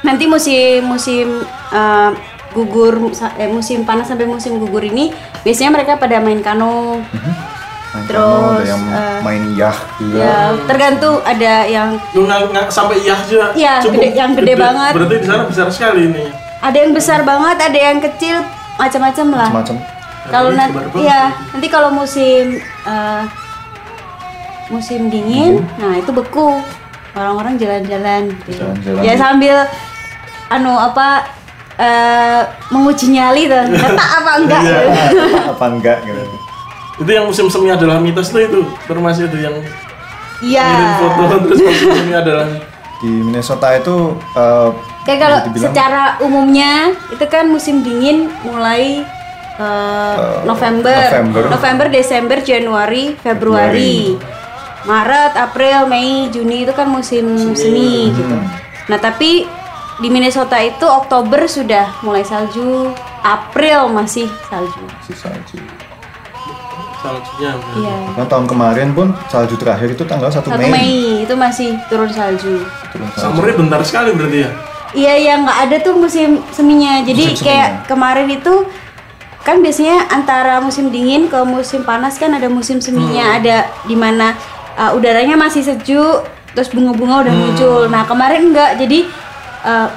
S2: nanti musim musim eh, gugur eh, musim panas sampai musim gugur ini biasanya mereka pada main kano.
S3: Main
S2: Terus,
S3: kano, ada yang
S2: eh,
S3: main yah juga.
S2: ya tergantung ada yang
S1: nggak nggak sampai aja
S2: Iya,
S1: Cukup
S2: gede- yang gede. banget.
S1: berarti di sana besar sekali ini
S2: ada yang besar banget ada yang kecil macam-macam lah
S3: semacam
S2: kalau nanti ya nanti kalau musim eh, musim dingin nah itu beku orang-orang jalan-jalan gitu.
S3: Jalan-jalan.
S2: ya sambil anu apa eh, menguji nyali tuh ketak apa enggak
S1: Iya.
S2: gitu.
S3: apa enggak gitu
S1: itu yang musim semi adalah mitos tuh itu informasi itu yang
S2: Iya.
S1: Ngirim foto terus pas musimnya adalah
S3: Di Minnesota itu eh,
S2: Kayak kalau secara umumnya itu kan musim dingin mulai uh,
S3: Uh,
S2: November,
S3: November.
S2: November, Desember, Januari, Februari, Maret, April, Mei, Juni itu kan musim semi gitu. Nah tapi di Minnesota itu Oktober sudah mulai salju, April masih salju.
S3: si salju.
S1: saljunya.
S2: Iya.
S3: Bahkan tahun kemarin pun salju terakhir itu tanggal 1
S2: 1
S3: Mei.
S2: Mei itu masih turun salju.
S3: Turun salju.
S1: Summernya bentar sekali berarti ya.
S2: Iya yang nggak ada tuh musim seminya. Jadi
S3: Musim
S2: kayak
S3: seminya.
S2: kemarin itu kan biasanya antara musim dingin ke musim panas kan ada musim seminya, ada di mana uh, udaranya masih sejuk, terus bunga-bunga udah muncul. Nah kemarin enggak, jadi uh,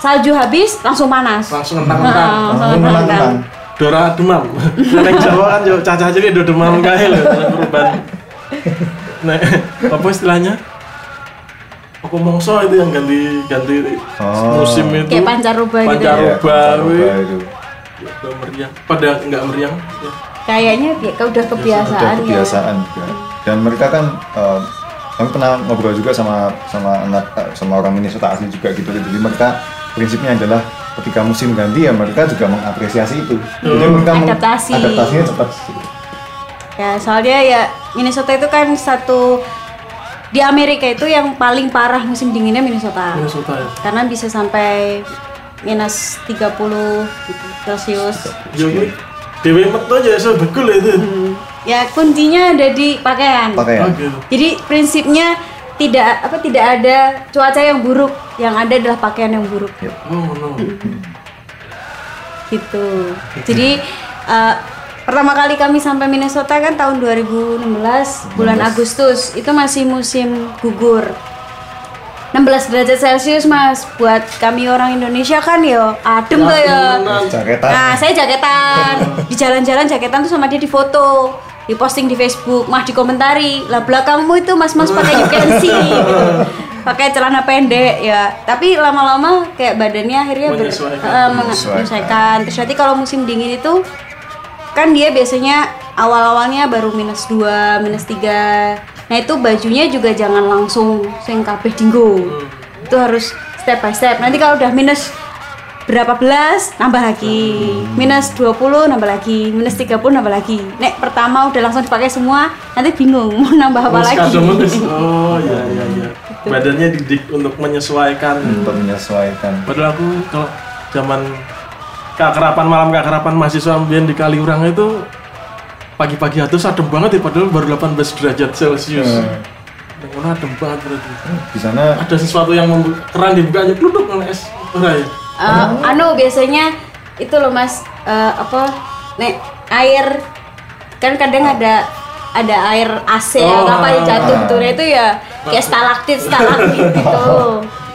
S2: salju habis langsung panas.
S1: Langsung entang-entang.
S2: Heeh, langsung
S3: menang.
S1: Dora demam. Neng Jawa kan yo cacah jadi do demam kae lho perubahan. Nah, apa istilahnya? Apa mongso itu yang ganti ganti
S3: Oh.
S1: musim itu?
S2: Kayak pancaroba gitu.
S3: Iya,
S1: Pancaroba, wih.
S3: itu.
S1: Ya, udah meriang. Pada enggak meriang. Ya.
S2: Kayaknya ya, udah kebiasaan,
S3: Udah
S2: ya.
S3: kebiasaan juga. Dan mereka kan eh, kami pernah ngobrol juga sama sama anak eh, sama orang Minnesota asli juga gitu. Jadi mereka prinsipnya adalah ketika musim ganti ya mereka juga mengapresiasi itu. Jadi mereka
S2: Adaptasi.
S3: adaptasinya cepat.
S2: Ya, soalnya ya Minnesota itu kan satu di Amerika itu yang paling parah musim dinginnya Minnesota.
S1: Minnesota ya.
S2: Karena bisa sampai minus 30 gitu,
S1: kuwi Dewe metu aja iso bekul itu.
S2: Hmm. Ya kuncinya ada di pakaian.
S3: Pakaian.
S2: Jadi prinsipnya tidak apa tidak ada cuaca yang buruk, yang ada adalah pakaian yang buruk
S1: Oh no.
S2: gitu. Jadi eh, pertama kali kami sampai Minnesota kan tahun 2016 bulan Agustus itu masih musim gugur. 16 derajat Celcius mas buat kami orang Indonesia kan ya adem tuh ya.
S3: Jaketan.
S2: Nah saya jaketan di jalan-jalan jaketan tuh sama dia di foto di posting di Facebook mah dikomentari lah belakangmu itu mas-mas pakai you can see gitu. pakai celana pendek ya tapi lama-lama kayak badannya akhirnya ber-
S1: Menyesuaikan.
S3: Menyesuaikan.
S2: menyesuaikan terus nanti kalau musim dingin itu kan dia biasanya awal-awalnya baru minus 2, minus 3 nah itu bajunya juga jangan langsung sing kabeh dinggo. Itu harus step by step. Nanti kalau udah minus berapa belas nambah lagi. Minus 20 nambah lagi. Minus 30 nambah lagi. Nek pertama udah langsung dipakai semua nanti bingung mau nambah apa lagi.
S1: Oh iya iya iya. Badannya didik untuk menyesuaikan.
S3: Untuk menyesuaikan.
S1: Padahal aku kalau zaman keakrapan malam keakrapan mahasiswa ambien di Kaliurang itu pagi-pagi atus adem banget ya padahal baru 18 derajat Celcius.
S3: Hmm.
S1: Yang mana adem banget berarti.
S3: Di sana
S1: Ada sesuatu yang membu- keran dibukanya kluduk nang es ora ya.
S2: Eh, anu biasanya itu loh mas eh, apa nek air kan kadang ada ada air AC
S1: Oh,
S2: atau apa yang jatuh
S3: ah.
S2: tuh nah itu ya kayak stalaktit stalaktit gitu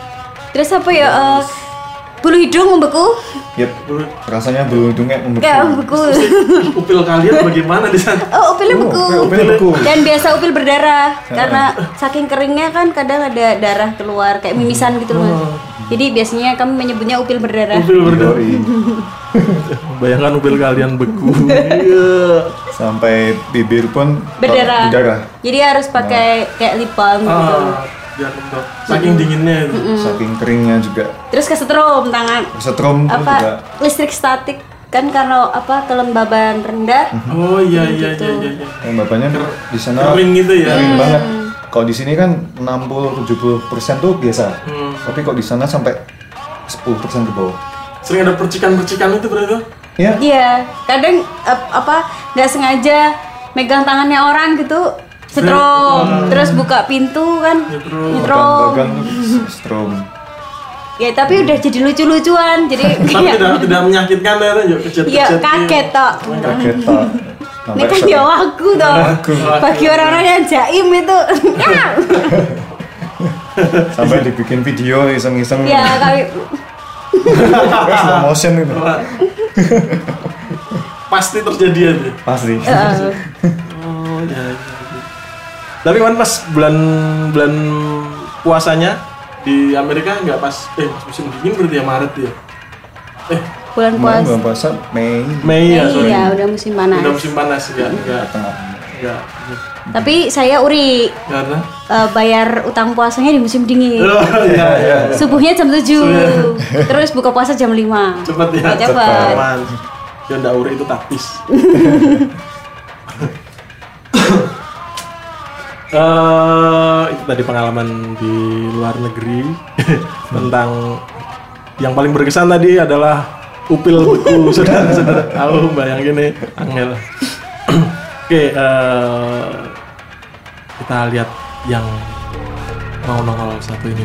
S2: terus apa ya eh, bulu hidung membeku
S3: Yep, rasanya bulu hidungnya membeku.
S2: kayak membeku
S1: Upil kalian bagaimana di sana?
S2: oh upilnya
S3: Oh,
S2: beku
S3: upil- upilnya beku.
S2: dan biasa upil berdarah karena saking keringnya kan kadang ada darah keluar kayak mimisan gitu loh mas
S1: Oh.
S2: jadi biasanya kami menyebutnya upil berdarah
S1: Upil berdarah. Bayangkan upil kalian beku. Iya.
S3: Sampai bibir pun
S2: berdarah.
S3: berdarah.
S2: Jadi harus pakai kayak lip balm gitu.
S1: Biar lembab. Saking dinginnya itu.
S3: Saking keringnya juga.
S2: Terus kesetrum tangan
S3: Setrum pun
S2: apa
S3: juga
S2: listrik statik kan karena apa kelembaban rendah.
S1: Oh iya iya iya iya. iya.
S3: yang bapaknya di sana
S1: Kering gitu ya.
S3: kering banget. Kalau di sini kan 60-70 persen tuh biasa.
S1: Hmm.
S3: Tapi kok di sana sampai 10 persen ke bawah.
S1: Sering ada percikan-percikan itu berarti.
S3: Ya,
S2: Iya, kadang ap- apa nggak sengaja megang tangannya orang gitu setrum, terus buka pintu kan
S1: Nyetrum.
S3: bagang strom.
S2: Ya tapi udah jadi lucu-lucuan, jadi
S1: Tapi
S2: kayak
S1: tidak tidak menyakitkan ya, yuk kejut
S2: ya kaget tok.
S3: Kaget tak.
S2: Ini kan ya aku toh. Bagi orang-orang yang jaim itu, ya,
S3: Sampai dibikin video iseng-iseng.
S2: ya kami
S3: slow motion itu.
S1: Pasti terjadi itu.
S3: Pasti.
S1: Oh iya. Iya, iya. Tapi kan pas bulan bulan puasanya di Amerika nggak pas eh pas musim dingin berarti ya Maret ya. Eh
S2: bulan puasa.
S3: bulan puasa Mei
S1: Mei ya sorry.
S2: Iya, udah musim panas.
S1: Udah musim panas enggak enggak
S3: tengah.
S1: enggak.
S2: Tapi saya uri
S1: Karena
S2: eh, bayar utang puasanya di musim dingin.
S1: Oh iya iya.
S2: Subuhnya jam 7 Terus buka puasa jam 5
S1: Cepet ya.
S2: Cepet.
S1: Aman. Ya ndak uri itu taktis. Eh, itu tadi pengalaman di luar negeri. Tentang yang paling berkesan tadi adalah upil beku sudah sudah tahu bayangin nih Angel. Oke, eh, kita lihat yang mau nongol satu ini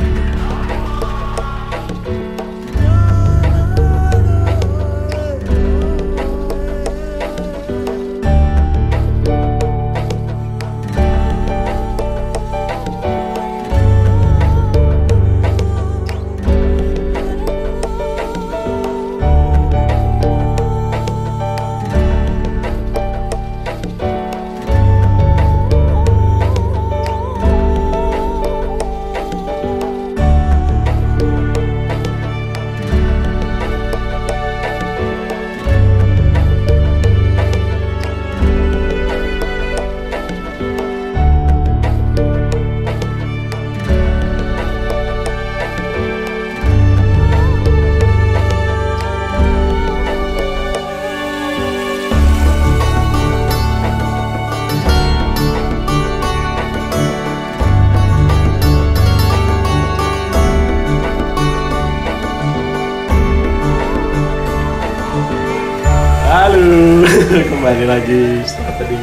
S1: kembali lagi setelah tadi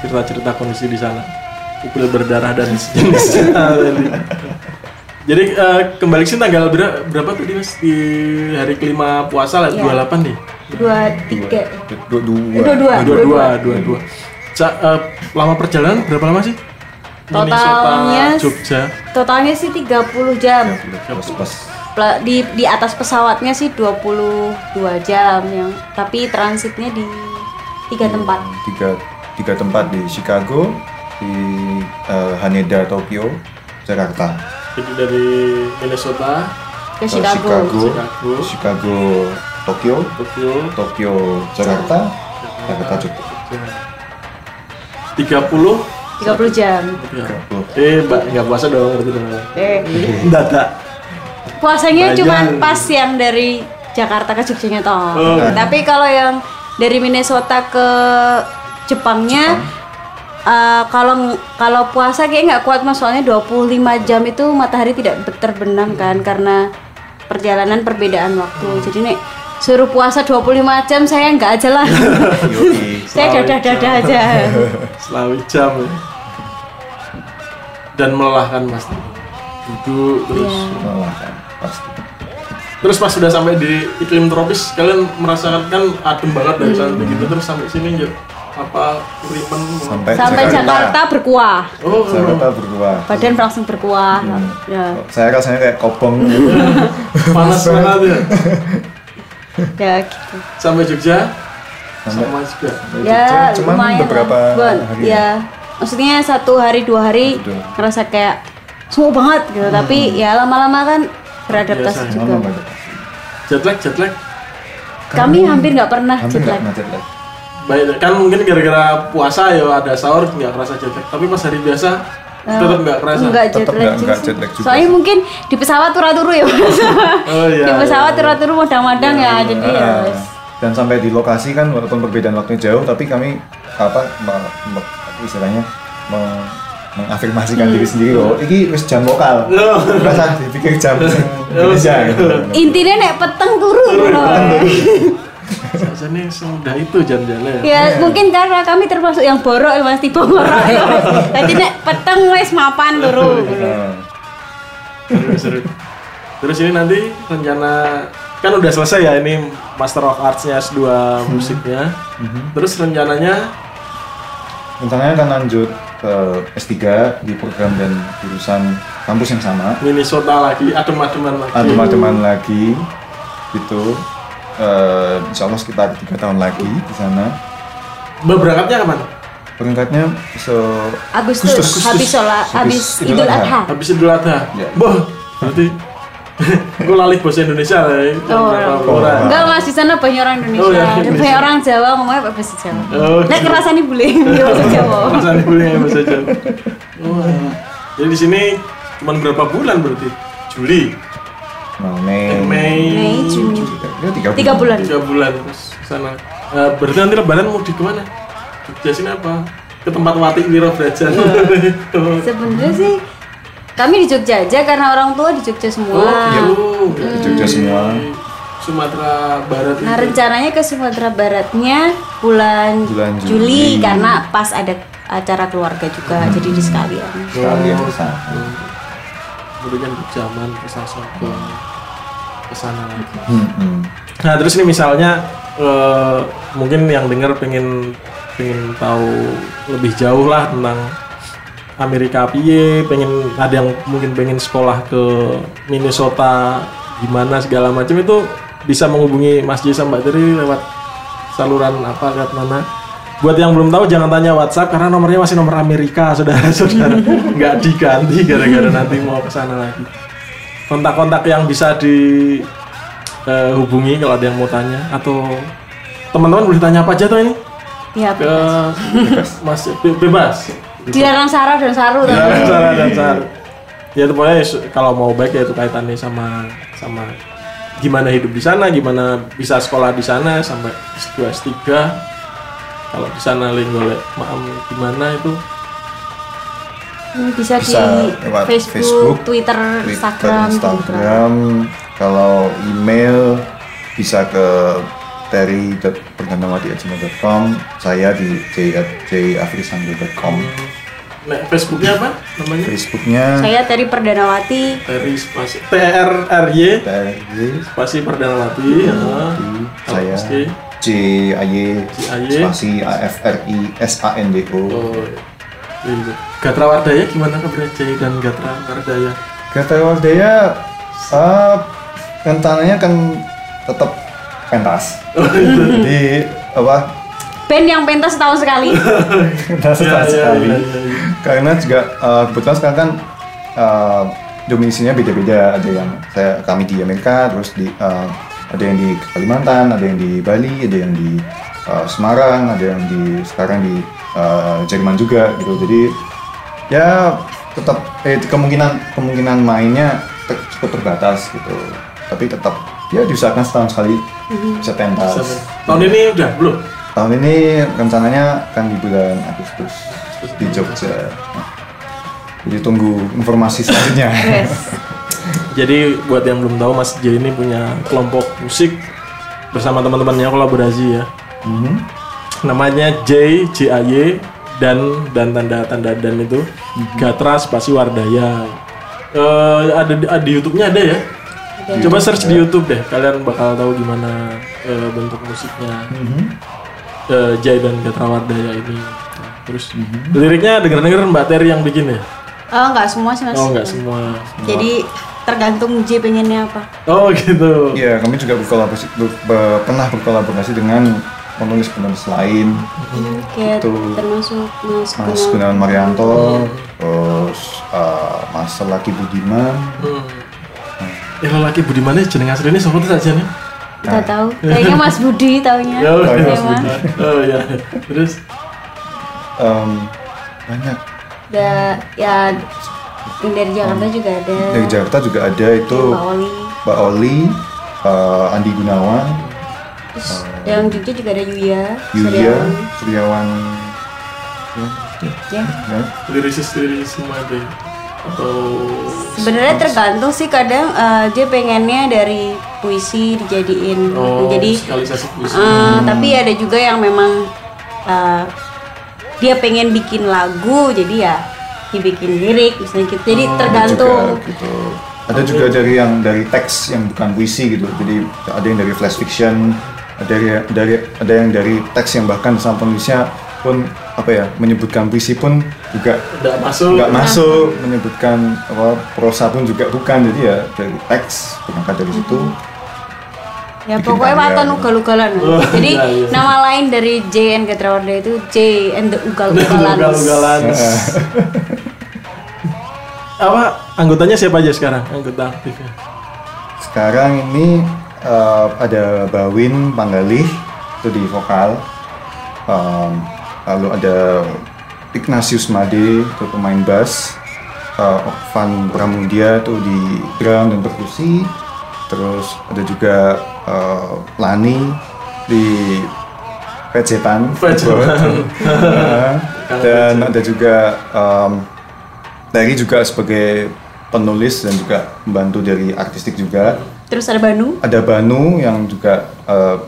S1: cerita-cerita kondisi di sana. Upil berdarah dan sejenisnya tadi. Jadi eh, kembali ke sini tanggal ber- berapa tadi mas di hari kelima puasa lah
S2: Iya.
S1: 28 nih.
S2: Dua tiga
S3: Dua, dua,
S2: Eh, Dua dua
S1: Dua dua dua dua. Eh, lama perjalanan berapa lama sih?
S2: Totalnya-
S1: Jogja.
S2: Totalnya sih 30 jam di di atas pesawatnya sih 22 jam yang tapi transitnya di tiga tempat
S3: tiga tiga tempat di Chicago, di eh, Haneda, Tokyo, Jakarta.
S1: Jadi dari Minnesota,
S2: ke Chicago.
S3: Chicago,
S1: Chicago.
S3: Chicago, Tokyo,
S1: Tokyo,
S3: Tokyo, Jakarta, Jakarta Jogja.
S1: Tiga puluh
S2: 30 jam.
S1: Ya.
S3: 30.
S1: Eh, mbak nggak puasa dong berarti dong.
S2: Eh,
S1: Dadak.
S2: puasanya cuma pas yang dari Jakarta ke Jogjanya toh.
S1: Oh.
S2: Tapi kalau yang dari Minnesota ke Jepangnya eh, kalau kalau puasa kayak nggak kuat mas soalnya 25 jam itu matahari tidak terbenam kan karena perjalanan perbedaan waktu. Jadi nek suruh puasa 25 jam saya nggak aja lah.
S3: Yoi.
S2: saya dadah-dadah aja.
S1: Selawi jam. ya. Dan melelahkan mas. Duduk terus.
S2: Iya.
S3: Melelahkan, pasti.
S1: Terus pas sudah sampai di iklim tropis, kalian merasakan kan adem banget dari sana gitu terus sampai sini ya apa kurimen
S3: Sampai,
S2: Sampai Jakarta berkuah.
S1: Oh,
S3: Jakarta berdua.
S2: Badan langsung berkuah. Ya.
S3: Saya rasanya kayak kopong gitu.
S1: panas banget ya.
S2: Ya gitu.
S1: Sampai Jogja
S3: Sampai-
S1: sama juga.
S2: ya
S3: Cuman
S2: lumayan
S3: beberapa
S2: lah.
S3: Hari
S2: ya maksudnya satu hari dua hari
S3: Betul.
S2: ngerasa kayak semua banget gitu tapi ya lama-lama kan beradaptasi
S1: Biasa,
S2: juga
S3: Lama banget.
S1: Jet lag, jet lag.
S2: kami hampir nggak pernah
S3: Hampir
S2: jet
S3: nggak
S2: lag
S3: pernah jet lag.
S1: Baik, kan mungkin gara-gara puasa ya ada sahur nggak kerasa jet lag. Tapi pas hari biasa tetap nggak kerasa.
S2: jet lag
S3: nggak-
S2: juga
S3: nggak
S2: sih.
S3: jet lag juga
S2: soalnya
S3: sih.
S2: mungkin di pesawat turu-turu ya Mas.
S1: Oh iya.
S2: di pesawat
S1: iya.
S2: turu-turu madang-madang ya jadi ya
S3: Ah,
S2: wes.
S3: dan sampai di lokasi kan walaupun perbedaan waktunya jauh tapi kami apa istilahnya me- mengafirmasikan diri sendiri oh ini wis jam lokal
S1: Oh.
S3: rasa dipikir jam Indonesia gitu.
S2: intinya nek peteng turu ngono.
S1: Rasanya semudah itu jam-jamnya ya.
S2: ya mungkin karena kami termasuk yang borok ya mas tipe borok ya jadi nek peteng wes mapan turu
S1: seru. Terus ini nanti rencana kan udah selesai ya ini Master of Arts-nya S2 musiknya. Terus rencananya
S3: rencananya akan lanjut ke S3 di program dan jurusan kampus yang sama
S1: Minnesota lagi, adem-ademan lagi.
S3: adem-ademan lagi gitu Eh, insya Allah sekitar tiga tahun lagi di sana
S1: Berangkatnya kapan?
S3: berangkatnya se
S2: Agustus,
S3: Agustus.
S2: habis sholat habis
S3: Habis
S2: Idul.
S3: Adha
S1: Habis Idul Adha.
S3: Ya.
S1: Boh, berarti gue lalih bahasa Indonesia lah ya.
S2: Oh,
S1: Beberapa
S3: oh.
S1: orang.
S2: Enggak mas di sana banyak orang Indonesia,
S1: Oh, ya, Indonesia.
S2: banyak orang Jawa ngomongnya pakai bahasa Jawa.
S1: Oh,
S2: Nek kerasa nih boleh di bahasa Jawa.
S1: Bahasa boleh ya bahasa Jawa. Oh, alah. Jadi di sini cuma berapa bulan berarti? Juli,
S3: Nah, Mei.
S1: eh, Mei,
S2: Mei, Juni,
S3: Ya, tiga,
S2: tiga bulan.
S1: tiga bulan terus sana. Nah, berarti nanti lebaran mau di ke mana? Jogja sini apa? Ke tempat Wati Wiro Brajan. Oh,
S2: Sebenarnya sih kami di Jogja aja karena orang tua di Jogja semua.
S1: Oh, iya. Oh,
S3: Di Jogja semua.
S1: Sumatera Barat
S2: Nah
S1: itu.
S2: rencananya ke Sumatera Baratnya bulan,
S3: Bulan
S2: Juli,
S3: Juli.
S2: karena pas ada acara keluarga juga jadi di sekalian.
S3: Sekalian
S1: Oh,
S3: sana.
S1: hmm. Kemudian ke zaman ke Sasongko ke sana lagi.
S3: Hmm, hmm.
S1: Nah terus ini misalnya eh, mungkin yang dengar pengen pengen tahu lebih jauh lah tentang Amerika piye, pengen ada yang mungkin pengen sekolah ke Minnesota gimana segala macam itu bisa menghubungi Mas sama Mbak Teri lewat saluran apa lewat mana. Buat yang belum tahu jangan tanya WhatsApp karena nomornya masih nomor Amerika saudara-saudara nggak diganti gara-gara nanti mau ke sana lagi. Kontak-kontak yang bisa di eh, hubungi kalau ada yang mau tanya atau teman-teman boleh tanya apa aja tuh ini
S2: Ya,
S1: ke Mas be- bebas.
S2: Dilarang Sarah dan Saru
S1: Ya,
S2: tapi
S1: Sarah dan Sar. Ya itu pokoknya kalau mau baik ya itu kaitannya sama sama gimana hidup di sana, gimana bisa sekolah di sana sampai S2 S3. Kalau di sana lagi golek maam gimana itu
S2: bisa,
S3: Bisa
S2: di
S3: lewat
S2: Facebook,
S3: Facebook,
S2: Twitter,
S3: Twitter,
S2: Instagram.
S3: Instagram. Kalau email bisa ke terry.perdanawati@gmail.com. Saya di j@jafrisandu.com.
S1: Nah, Facebooknya apa namanya?
S3: Facebooknya
S2: Saya Teri Perdanawati.
S1: Teri spasi T R R Y
S3: TRY.
S1: spasi Perdanawati. ya.
S3: Saya. J A Y spasi A F R I S A N D O.
S1: Oh, iya. Gatra Wardaya gimana kabar Jay dan Gatra Wardaya?
S3: Kata Wardaya, uh, rencananya kan tetap pentas. Jadi apa?
S2: Band yang pentas setahun sekali.
S3: Pentas
S1: Ya, ya,
S3: sekali.
S1: ya, ya, ya.
S3: Karena juga uh, kebetulan sekarang kan uh, dominasinya beda-beda. Ada yang saya kami di Amerika, terus di uh, ada yang di Kalimantan, ada yang di Bali, ada yang di uh, Semarang, ada yang di sekarang di uh, Jerman juga gitu. Jadi ya tetap eh, kemungkinan kemungkinan mainnya ter- cukup terbatas gitu. Tapi tetap ya diusahakan setahun sekali bisa pentas.
S1: Tahun ini udah belum?
S3: Tahun ini rencananya akan di bulan Agustus di Jogja. Jadi tunggu informasi selanjutnya.
S2: Yes.
S1: Jadi buat yang belum tahu Mas J ini punya kelompok musik bersama teman-temannya kolaborasi ya.
S3: Mhm.
S1: Namanya J J A Y dan dan tanda tanda dan itu Gatra spasi Wardaya. Eh, ada di, di YouTube-nya ada ya. Coba search di YouTube deh, kalian bakal tahu gimana eh, bentuk musiknya
S3: Mhm.
S1: Eh, Jai dan Gatra Wardaya ini. Nah, terus liriknya denger-denger Mbak Terry yang bikin ya?
S2: Oh enggak semua sih mas.
S1: Oh nggak semua.
S2: Jadi tergantung J pengennya apa.
S1: Oh gitu.
S3: Iya, kami juga berkolaborasi ber- ber- pernah berkolaborasi dengan penulis-penulis lain,
S2: Kayak
S3: Itu.
S2: termasuk Mas
S3: Mas
S2: Gunawan.
S3: Marianto, terus uh, Mas Selaki Budiman,
S1: Hmm. Ya lelaki Budiman ini jeneng aslinya siapa tuh saja nih?
S2: Kita tahu. Kayaknya Mas Budi taunya.
S1: Oh,
S3: iya,
S2: Saya
S3: Mas. Budi.
S1: Oh ya. Terus
S3: em, banyak
S2: Da, ya yang dari Jakarta juga ada.
S3: dari Jakarta juga ada itu
S2: Mbak Oli.
S3: Mbak Oli, uh, Andi Gunawan,
S2: Terus yang Jogja juga ada Yuya.
S3: Yulia,
S2: Suryawan.
S3: Suryawan,
S2: Ya.
S3: ya,
S1: lirisis lirisis semua deh. Atau
S2: Sebenarnya tergantung sih kadang eh, dia pengennya dari puisi dijadiin.
S1: oh,
S2: Jadi
S1: puisi.
S2: eh, tapi ada juga yang memang eh, dia pengen bikin lagu jadi ya dibikin lirik misalnya gitu. Jadi
S1: Oh,
S2: tergantung.
S3: juga gitu. Ada juga dari yang dari teks yang bukan puisi gitu. Jadi ada yang dari flash fiction, ada dari, dari ada yang dari teks yang bahkan sama penulisnya pun apa ya menyebutkan puisi pun juga
S1: Nggak masuk.
S3: nggak masuk menyebutkan apa prosa pun juga bukan jadi ya dari teks berangkat dari situ
S2: Ya
S3: Bikin
S2: pokoknya
S3: gitu.
S2: ugal-ugalan.
S1: Oh,
S2: Jadi
S1: iya, iya.
S2: nama lain dari J and Getrawarda itu J and the ugal-ugalan.
S1: Ugal-ugalan. Apa anggotanya siapa aja sekarang anggota aktifnya?
S3: sekarang ini eh, ada Bawin Panggalih itu di vokal. Um, lalu ada Ignatius Made itu pemain bass. Uh, Van Pramudia itu di drum dan perkusi. Terus ada juga eh, Lani di pecetan.
S1: Pecetan.
S3: Dan ada juga um, Terry juga sebagai penulis dan juga membantu dari artistik juga.
S2: Terus ada Banu.
S3: Ada Banu yang juga eh,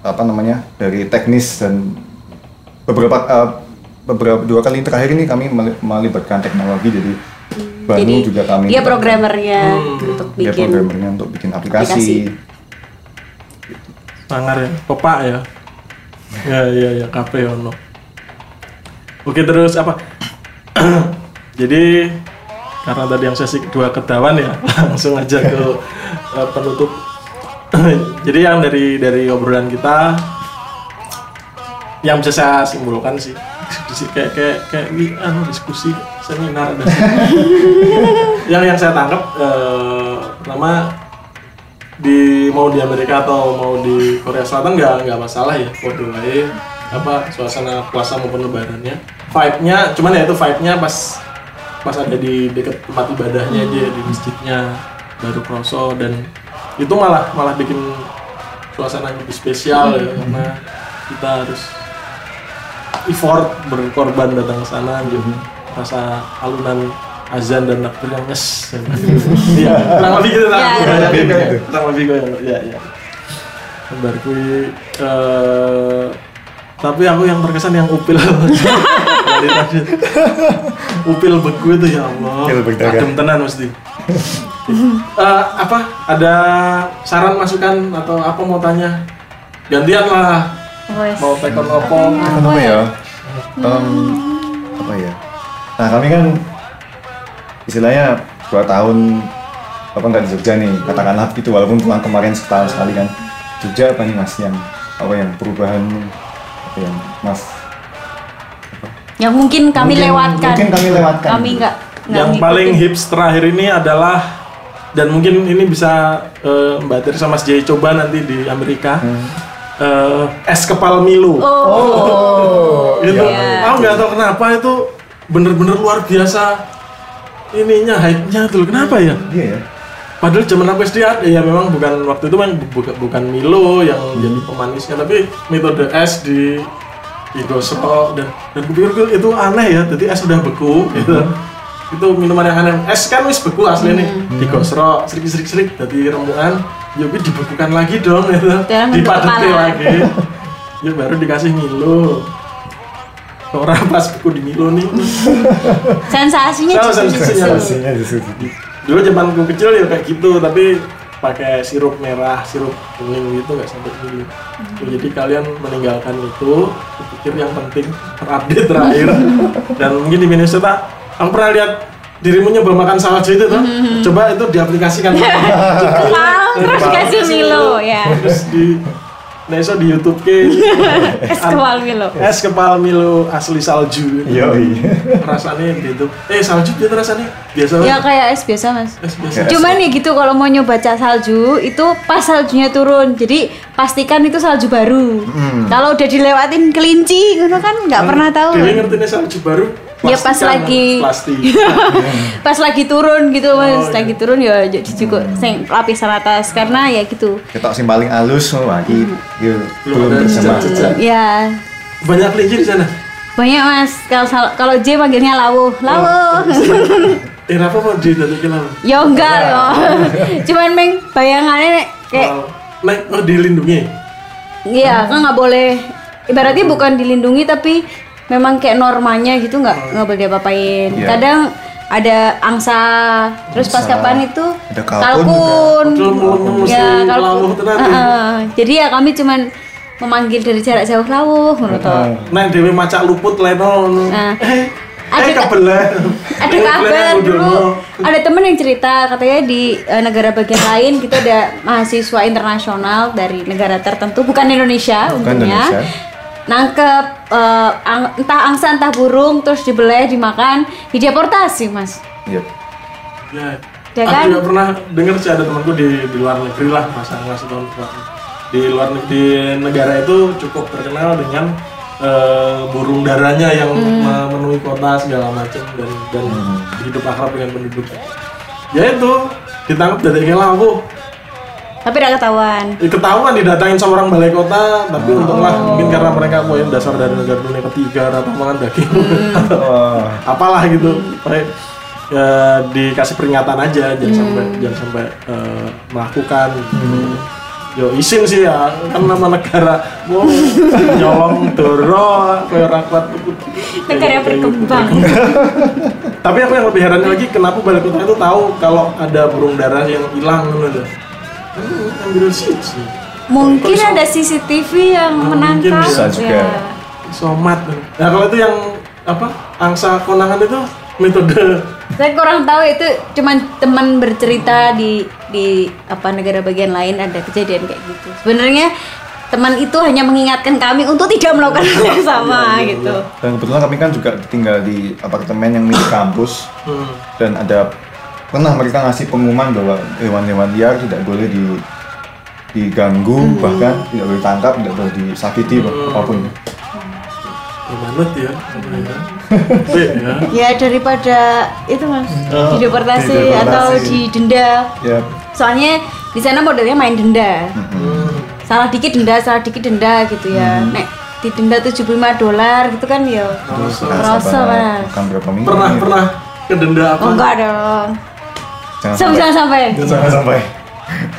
S3: apa namanya dari teknis dan beberapa eh, beberapa dua kali terakhir ini kami meli- melibatkan teknologi jadi Banu
S2: Jadi
S3: juga kami
S2: dia programmernya untuk
S3: dia
S2: bikin.
S3: programmernya untuk bikin aplikasi.
S2: aplikasi.
S1: Sangar ya, pepak ya. Ya ya ya, kafe ono. Oke terus apa? Jadi karena tadi yang sesi kedua ketahuan ya, langsung aja ke eh, penutup. Jadi yang dari dari obrolan kita yang bisa saya simpulkan sih. Diskusi kayak kayak kayak ini anu diskusi seminar. Ada yang yang saya tangkap eh, pertama di mau di Amerika atau mau di Korea Selatan nggak nggak masalah ya. Kode wae apa suasana puasa maupun lebarannya. Vibe-nya cuman ya itu vibe-nya pas pas ada di dekat tempat ibadahnya aja di masjidnya baru kroso dan itu malah malah bikin suasana lebih spesial ya karena kita harus effort berkorban datang ke sana gitu rasa alunan azan dan takbir yang nyes iya. Kurang lebih gitu lah
S2: Ya,
S1: kurang
S3: kurang
S1: lebih
S3: gitu.
S1: kurang lebih kayak ya ya Gambar kui eh, tapi aku yang terkesan yang upil. Dari tadi upil beku itu ya Allah.
S3: Berdagang.
S1: adem tenan mesti Eh, apa? Ada saran masukan atau apa mau tanya? Gantian lah. Mau tekon opo
S3: apa ya? Em, apa ya? Nah kami kan istilahnya dua tahun apa nggak di Jogja nih katakanlah gitu walaupun pulang kemarin setahun sekali kan Jogja apa nih mas yang apa yang perubahan apa yang mas
S2: Yang mungkin kami
S3: Mungkin-
S2: lewatkan.
S3: mungkin kami lewatkan.
S2: Kami nggak nggak
S1: yang
S2: ngikutin.
S1: paling hits terakhir ini adalah dan mungkin ini bisa eh, Mbak Tiri sama Mas Jay coba nanti di Amerika Eh, es kepal Milo
S2: Oh.
S1: gitu
S2: Iya.
S1: aku nggak tahu kenapa itu bener-bener luar biasa ininya hype-nya tuh kenapa ya?
S3: Iya ya
S1: Padahal zaman aku SD ya memang bukan waktu itu memang bukan, bukan Milo yang
S3: Hmm.
S1: jadi pemanisnya tapi metode es di digosok dan dan kupikir itu aneh ya jadi es udah beku gitu. Itu minuman yang aneh. Es kan wis beku aslinya nih.
S2: Hmm.
S1: digosok serik serik serik jadi rembukan ya wis dibekukan lagi dong
S2: bentuk
S1: dipadetin
S2: kepala.
S1: lagi. Ya baru dikasih Milo. Orang pas beku di Milo nih.
S2: Sensasinya di
S1: sensasinya.
S2: situ
S1: dulu zamanku kecil ya kayak gitu tapi pakai sirup merah sirup kuning gitu nggak sampai dulu jadi kalian meninggalkan itu kupikir yang penting terupdate terakhir. Dan mungkin di Minnesota aku pernah lihat dirimu nyoba makan salju itu tuh coba itu diaplikasikan
S2: terus dikasih Milo ya.
S1: terus di nah iso di YouTube ke
S2: Es kepal Milo.
S1: es kepal Milo asli salju
S3: iya iya
S1: rasanya gitu eh salju itu rasanya biasa
S2: Ya
S1: banget.
S2: kayak es biasa mas.
S1: es biasa
S2: Cuman ya gitu kalau mau nyoba cat salju itu pas saljunya turun. Jadi pastikan itu salju baru. Kalau udah dilewatin kelinci, itu kan nggak pernah tahu.
S1: Dewi ngerti nih salju baru
S2: Ya, pas
S1: plastikan,
S2: lagi-
S1: plastik.
S2: pas lagi turun gitu mas,
S1: Oh,
S2: lagi turun ya jadi juga sing lapisan atas karena ya gitu.
S3: ketok sing paling halus oh lagi yuk
S1: Belum
S3: bersama.
S2: Ya
S1: banyak kelinci di sana?
S2: Banyak mas. Kalau kalau J panggilnya lawuh, lawuh.
S1: eh Rafa mau di dari kilau
S2: ya enggak ya. Cuman meng bayangannya kayak
S1: Oh, oh dilindungi?
S2: Iya, kan nggak boleh. Ibaratnya bukan dilindungi tapi memang kayak normanya gitu nggak nggak boleh diapa-apain.
S3: Iya.
S2: Kadang ada angsa, terus pas kapan itu
S3: Ada kalkun
S2: kalkun. Ya, kalkun. Heeh. Jadi ya kami cuman memanggil dari jarak jauh lawuh menurut
S3: Heeh.
S1: naik Dewi macak luput leno
S2: Nah,
S1: eh
S2: ada
S1: eh
S2: ka-
S1: kebelah
S2: ada kabar dulu ada temen yang cerita katanya di eh, negara bagian lain kita ada mahasiswa internasional dari negara tertentu bukan Indonesia
S3: Bukan
S2: untungnya
S3: Indonesia.
S2: Nangkep eh, ang- entah angsa entah burung terus dibeleh dimakan dideportasi mas.
S3: Iya.
S1: Ya.
S2: Ya
S1: aku
S2: kan?
S1: juga pernah dengar sih ada temanku di di luar negeri lah masa ngasih tahun di luar negeri di negara itu cukup terkenal dengan eh, burung darahnya yang
S2: Hmm.
S1: memenuhi kota segala macam dan dan hidup akrab dengan penduduk. Ya itu ditangkap dari lampu
S2: Tapi udah ketahuan.
S1: Ya, ketahuan didatangin sama orang balai kota tapi untunglah mungkin karena mereka mau yang dasar dari negara dunia ketiga atau makan daging.
S3: Wah.
S1: apalah gitu. Pokoknya, ya dikasih peringatan aja jangan sampai jangan sampai eh, melakukan yo isin sih ya kan nama negara. Mau nyolong doro kayak rakyat.
S2: Negara yang berkembang.
S1: tapi aku yang lebih heran lagi kenapa balai kota itu tahu kalau ada burung darah yang hilang gitu
S2: Mungkin ada CCTV yang menangkap.
S3: bisa juga.
S2: Ya.
S1: somat nah kalau itu yang apa angsa konangan itu metode
S2: Saya kurang tahu itu cuman teman bercerita di di apa negara bagian lain ada kejadian kayak gitu. Sebenarnya teman itu hanya mengingatkan kami untuk tidak melakukan hal yang sama
S1: Iya, iya,
S2: gitu.
S3: Dan kebetulan kami kan juga tinggal di apartemen yang milik kampus
S1: hmm.
S3: dan ada pernah mereka ngasih pengumuman bahwa hewan-hewan liar tidak boleh di diganggu bahkan tidak boleh tangkap tidak boleh disakiti apa pun
S1: Bermanut ya ya
S2: Ya daripada itu mas
S1: Oh,
S2: dideportasi
S3: dideportasi.
S2: atau didenda.
S3: ya
S2: Soalnya di sana modelnya main denda.
S1: hmm.
S2: Salah dikit denda, salah dikit denda gitu ya. Nek didenda 75 dolar gitu kan ya.
S1: Kerasa.
S2: Kerasa, Mas.
S1: pernah pernah kedenda apa
S2: Oh enggak dong.
S3: Jangan
S2: Sampai sampai.
S3: jangan sampai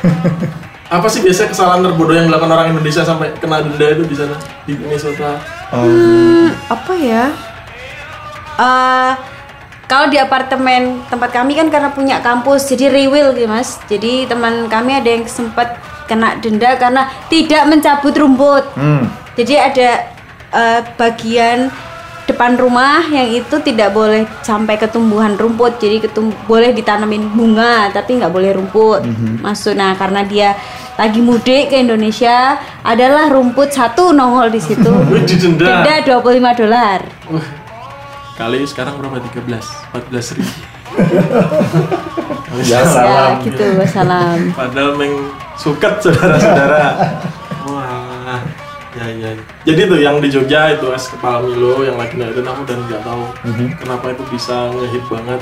S1: apa sih biasanya kesalahan terbodoh yang dilakukan orang Indonesia sampai kena denda itu di sana di Minnesota
S3: Oh,
S2: Hmm, apa ya? Eh, kalau di apartemen tempat kami kan karena punya kampus jadi rewill gitu mas. Jadi teman kami ada yang sempat kena denda karena tidak mencabut rumput.
S3: hmm.
S2: Jadi ada eh, bagian depan rumah yang itu tidak boleh sampai ke tumbuhan rumput. Jadi ketum boleh ditanamin bunga tapi nggak boleh rumput masuk. Nah karena dia lagi mudik ke Indonesia adalah rumput satu nongol di situ.
S1: Wih, didenda
S2: Denda 25 dolar.
S1: Kali sekarang berapa 13 14 ribu
S3: Ya,
S2: Ya
S3: Salam.
S2: gitu, wassalam.
S1: Padahal meng suket saudara-saudara. Wah, ya ya. Jadi tuh yang di Jogja itu es kepala Milo yang lagi naikin aku dan nggak tahu kenapa itu bisa ngehit banget.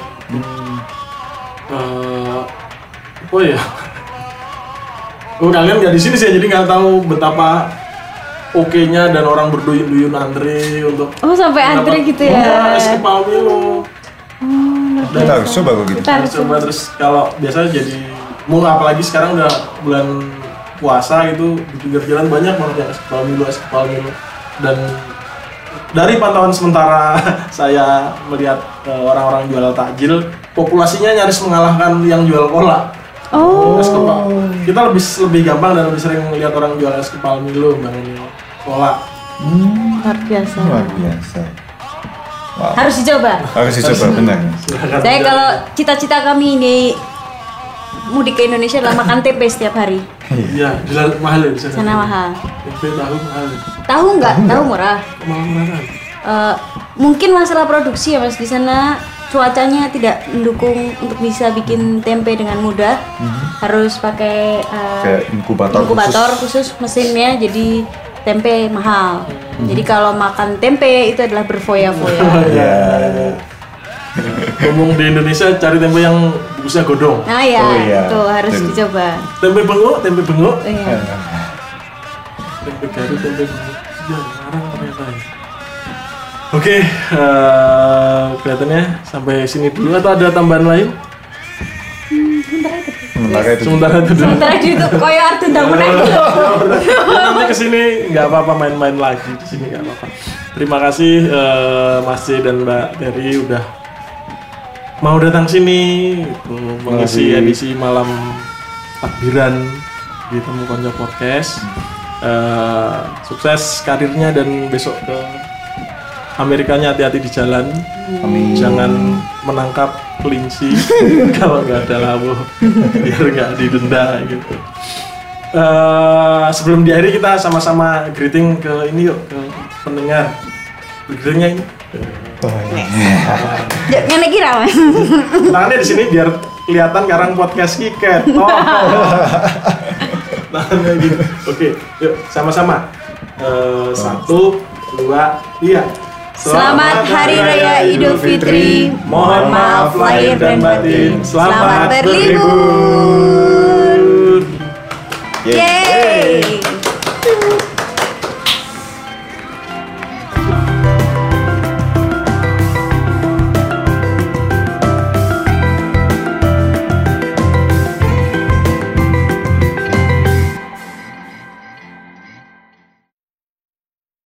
S1: Eh, oh ya. Oh kalian nggak di sini sih jadi nggak tahu betapa oke-nya dan orang berduyun-duyun antri untuk
S2: Oh sampai antri gitu
S1: Iya,
S2: ya.
S1: es kepala Milo.
S3: kita harus coba kok gitu
S2: Kita harus
S1: Terus coba terus kalau biasanya jadi mau apalagi sekarang udah bulan puasa gitu di pinggir jalan banyak banget yang es kepal milo es kepal milo dan dari pantauan sementara saya melihat eh, orang-orang jual takjil populasinya nyaris mengalahkan yang jual cola
S2: Oh.
S1: es kepal kita lebih lebih gampang dan lebih sering melihat orang jual es kepal milo dibanding cola
S3: hmm.
S2: Luar biasa.
S3: luar biasa wow.
S2: Harus dicoba.
S3: harus dicoba benar
S2: Saya kalau cita-cita kami ini mudik ke Indonesia adalah makan tempe setiap hari.
S1: iya di sana mahal ya di sana
S2: Sana mahal.
S1: tempe tahu mahal ya.
S2: Tahu nggak? Tahu murah.
S1: mahal murahan
S2: Eh, mungkin masalah produksi ya mas di sana cuacanya tidak mendukung untuk bisa bikin tempe dengan mudah. Harus pakai
S3: kayak inkubator,
S2: inkubator
S3: khusus
S2: khusus. mesinnya jadi tempe mahal. Jadi kalau makan tempe itu adalah berfoya-foya.
S3: ya
S1: ngomong di Indonesia cari tempe yang bungkusnya godong
S2: Nah ya,
S3: Oh, iya.
S2: itu harus
S3: Jadi-
S2: dicoba.
S1: tempe bengok tempe bengok
S2: Oh, iya.
S1: tempe garu tempe bengok ya sekarang ternyata ya. oke eh, kelihatannya sampai sini dulu atau ada tambahan lain
S3: sementara itu
S1: sementara itu dulu
S2: Sementara itu koyo artu bangunan gitu.
S1: Ya, nanti ke sini nggak apa-apa main-main lagi di sini nggak apa-apa. Terima kasih eh, Mas C dan Mbak Terry udah mau datang sini gitu, mengisi edisi malam takbiran di Temu Konco Podcast. Eh, sukses karirnya dan besok ke Amerikanya hati-hati di jalan.
S3: Amin.
S1: Jangan menangkap kelinci kalau nggak ada labu biar nggak didenda gitu. Eh, sebelum diakhiri kita sama-sama greeting ke ini yuk ke pendengar. Greetingnya ini.
S3: Oh, iya.
S2: Jangan lagi ramai.
S1: Tangannya di sini biar kelihatan karang podcast kiket. Oh. Tangannya gitu. Oke, yuk sama-sama. Eh, satu, dua, tiga.
S2: Selamat, Hari Raya Idul Fitri.
S1: Mohon maaf lahir dan batin. Selamat, berlibur. Yeay. Yeay.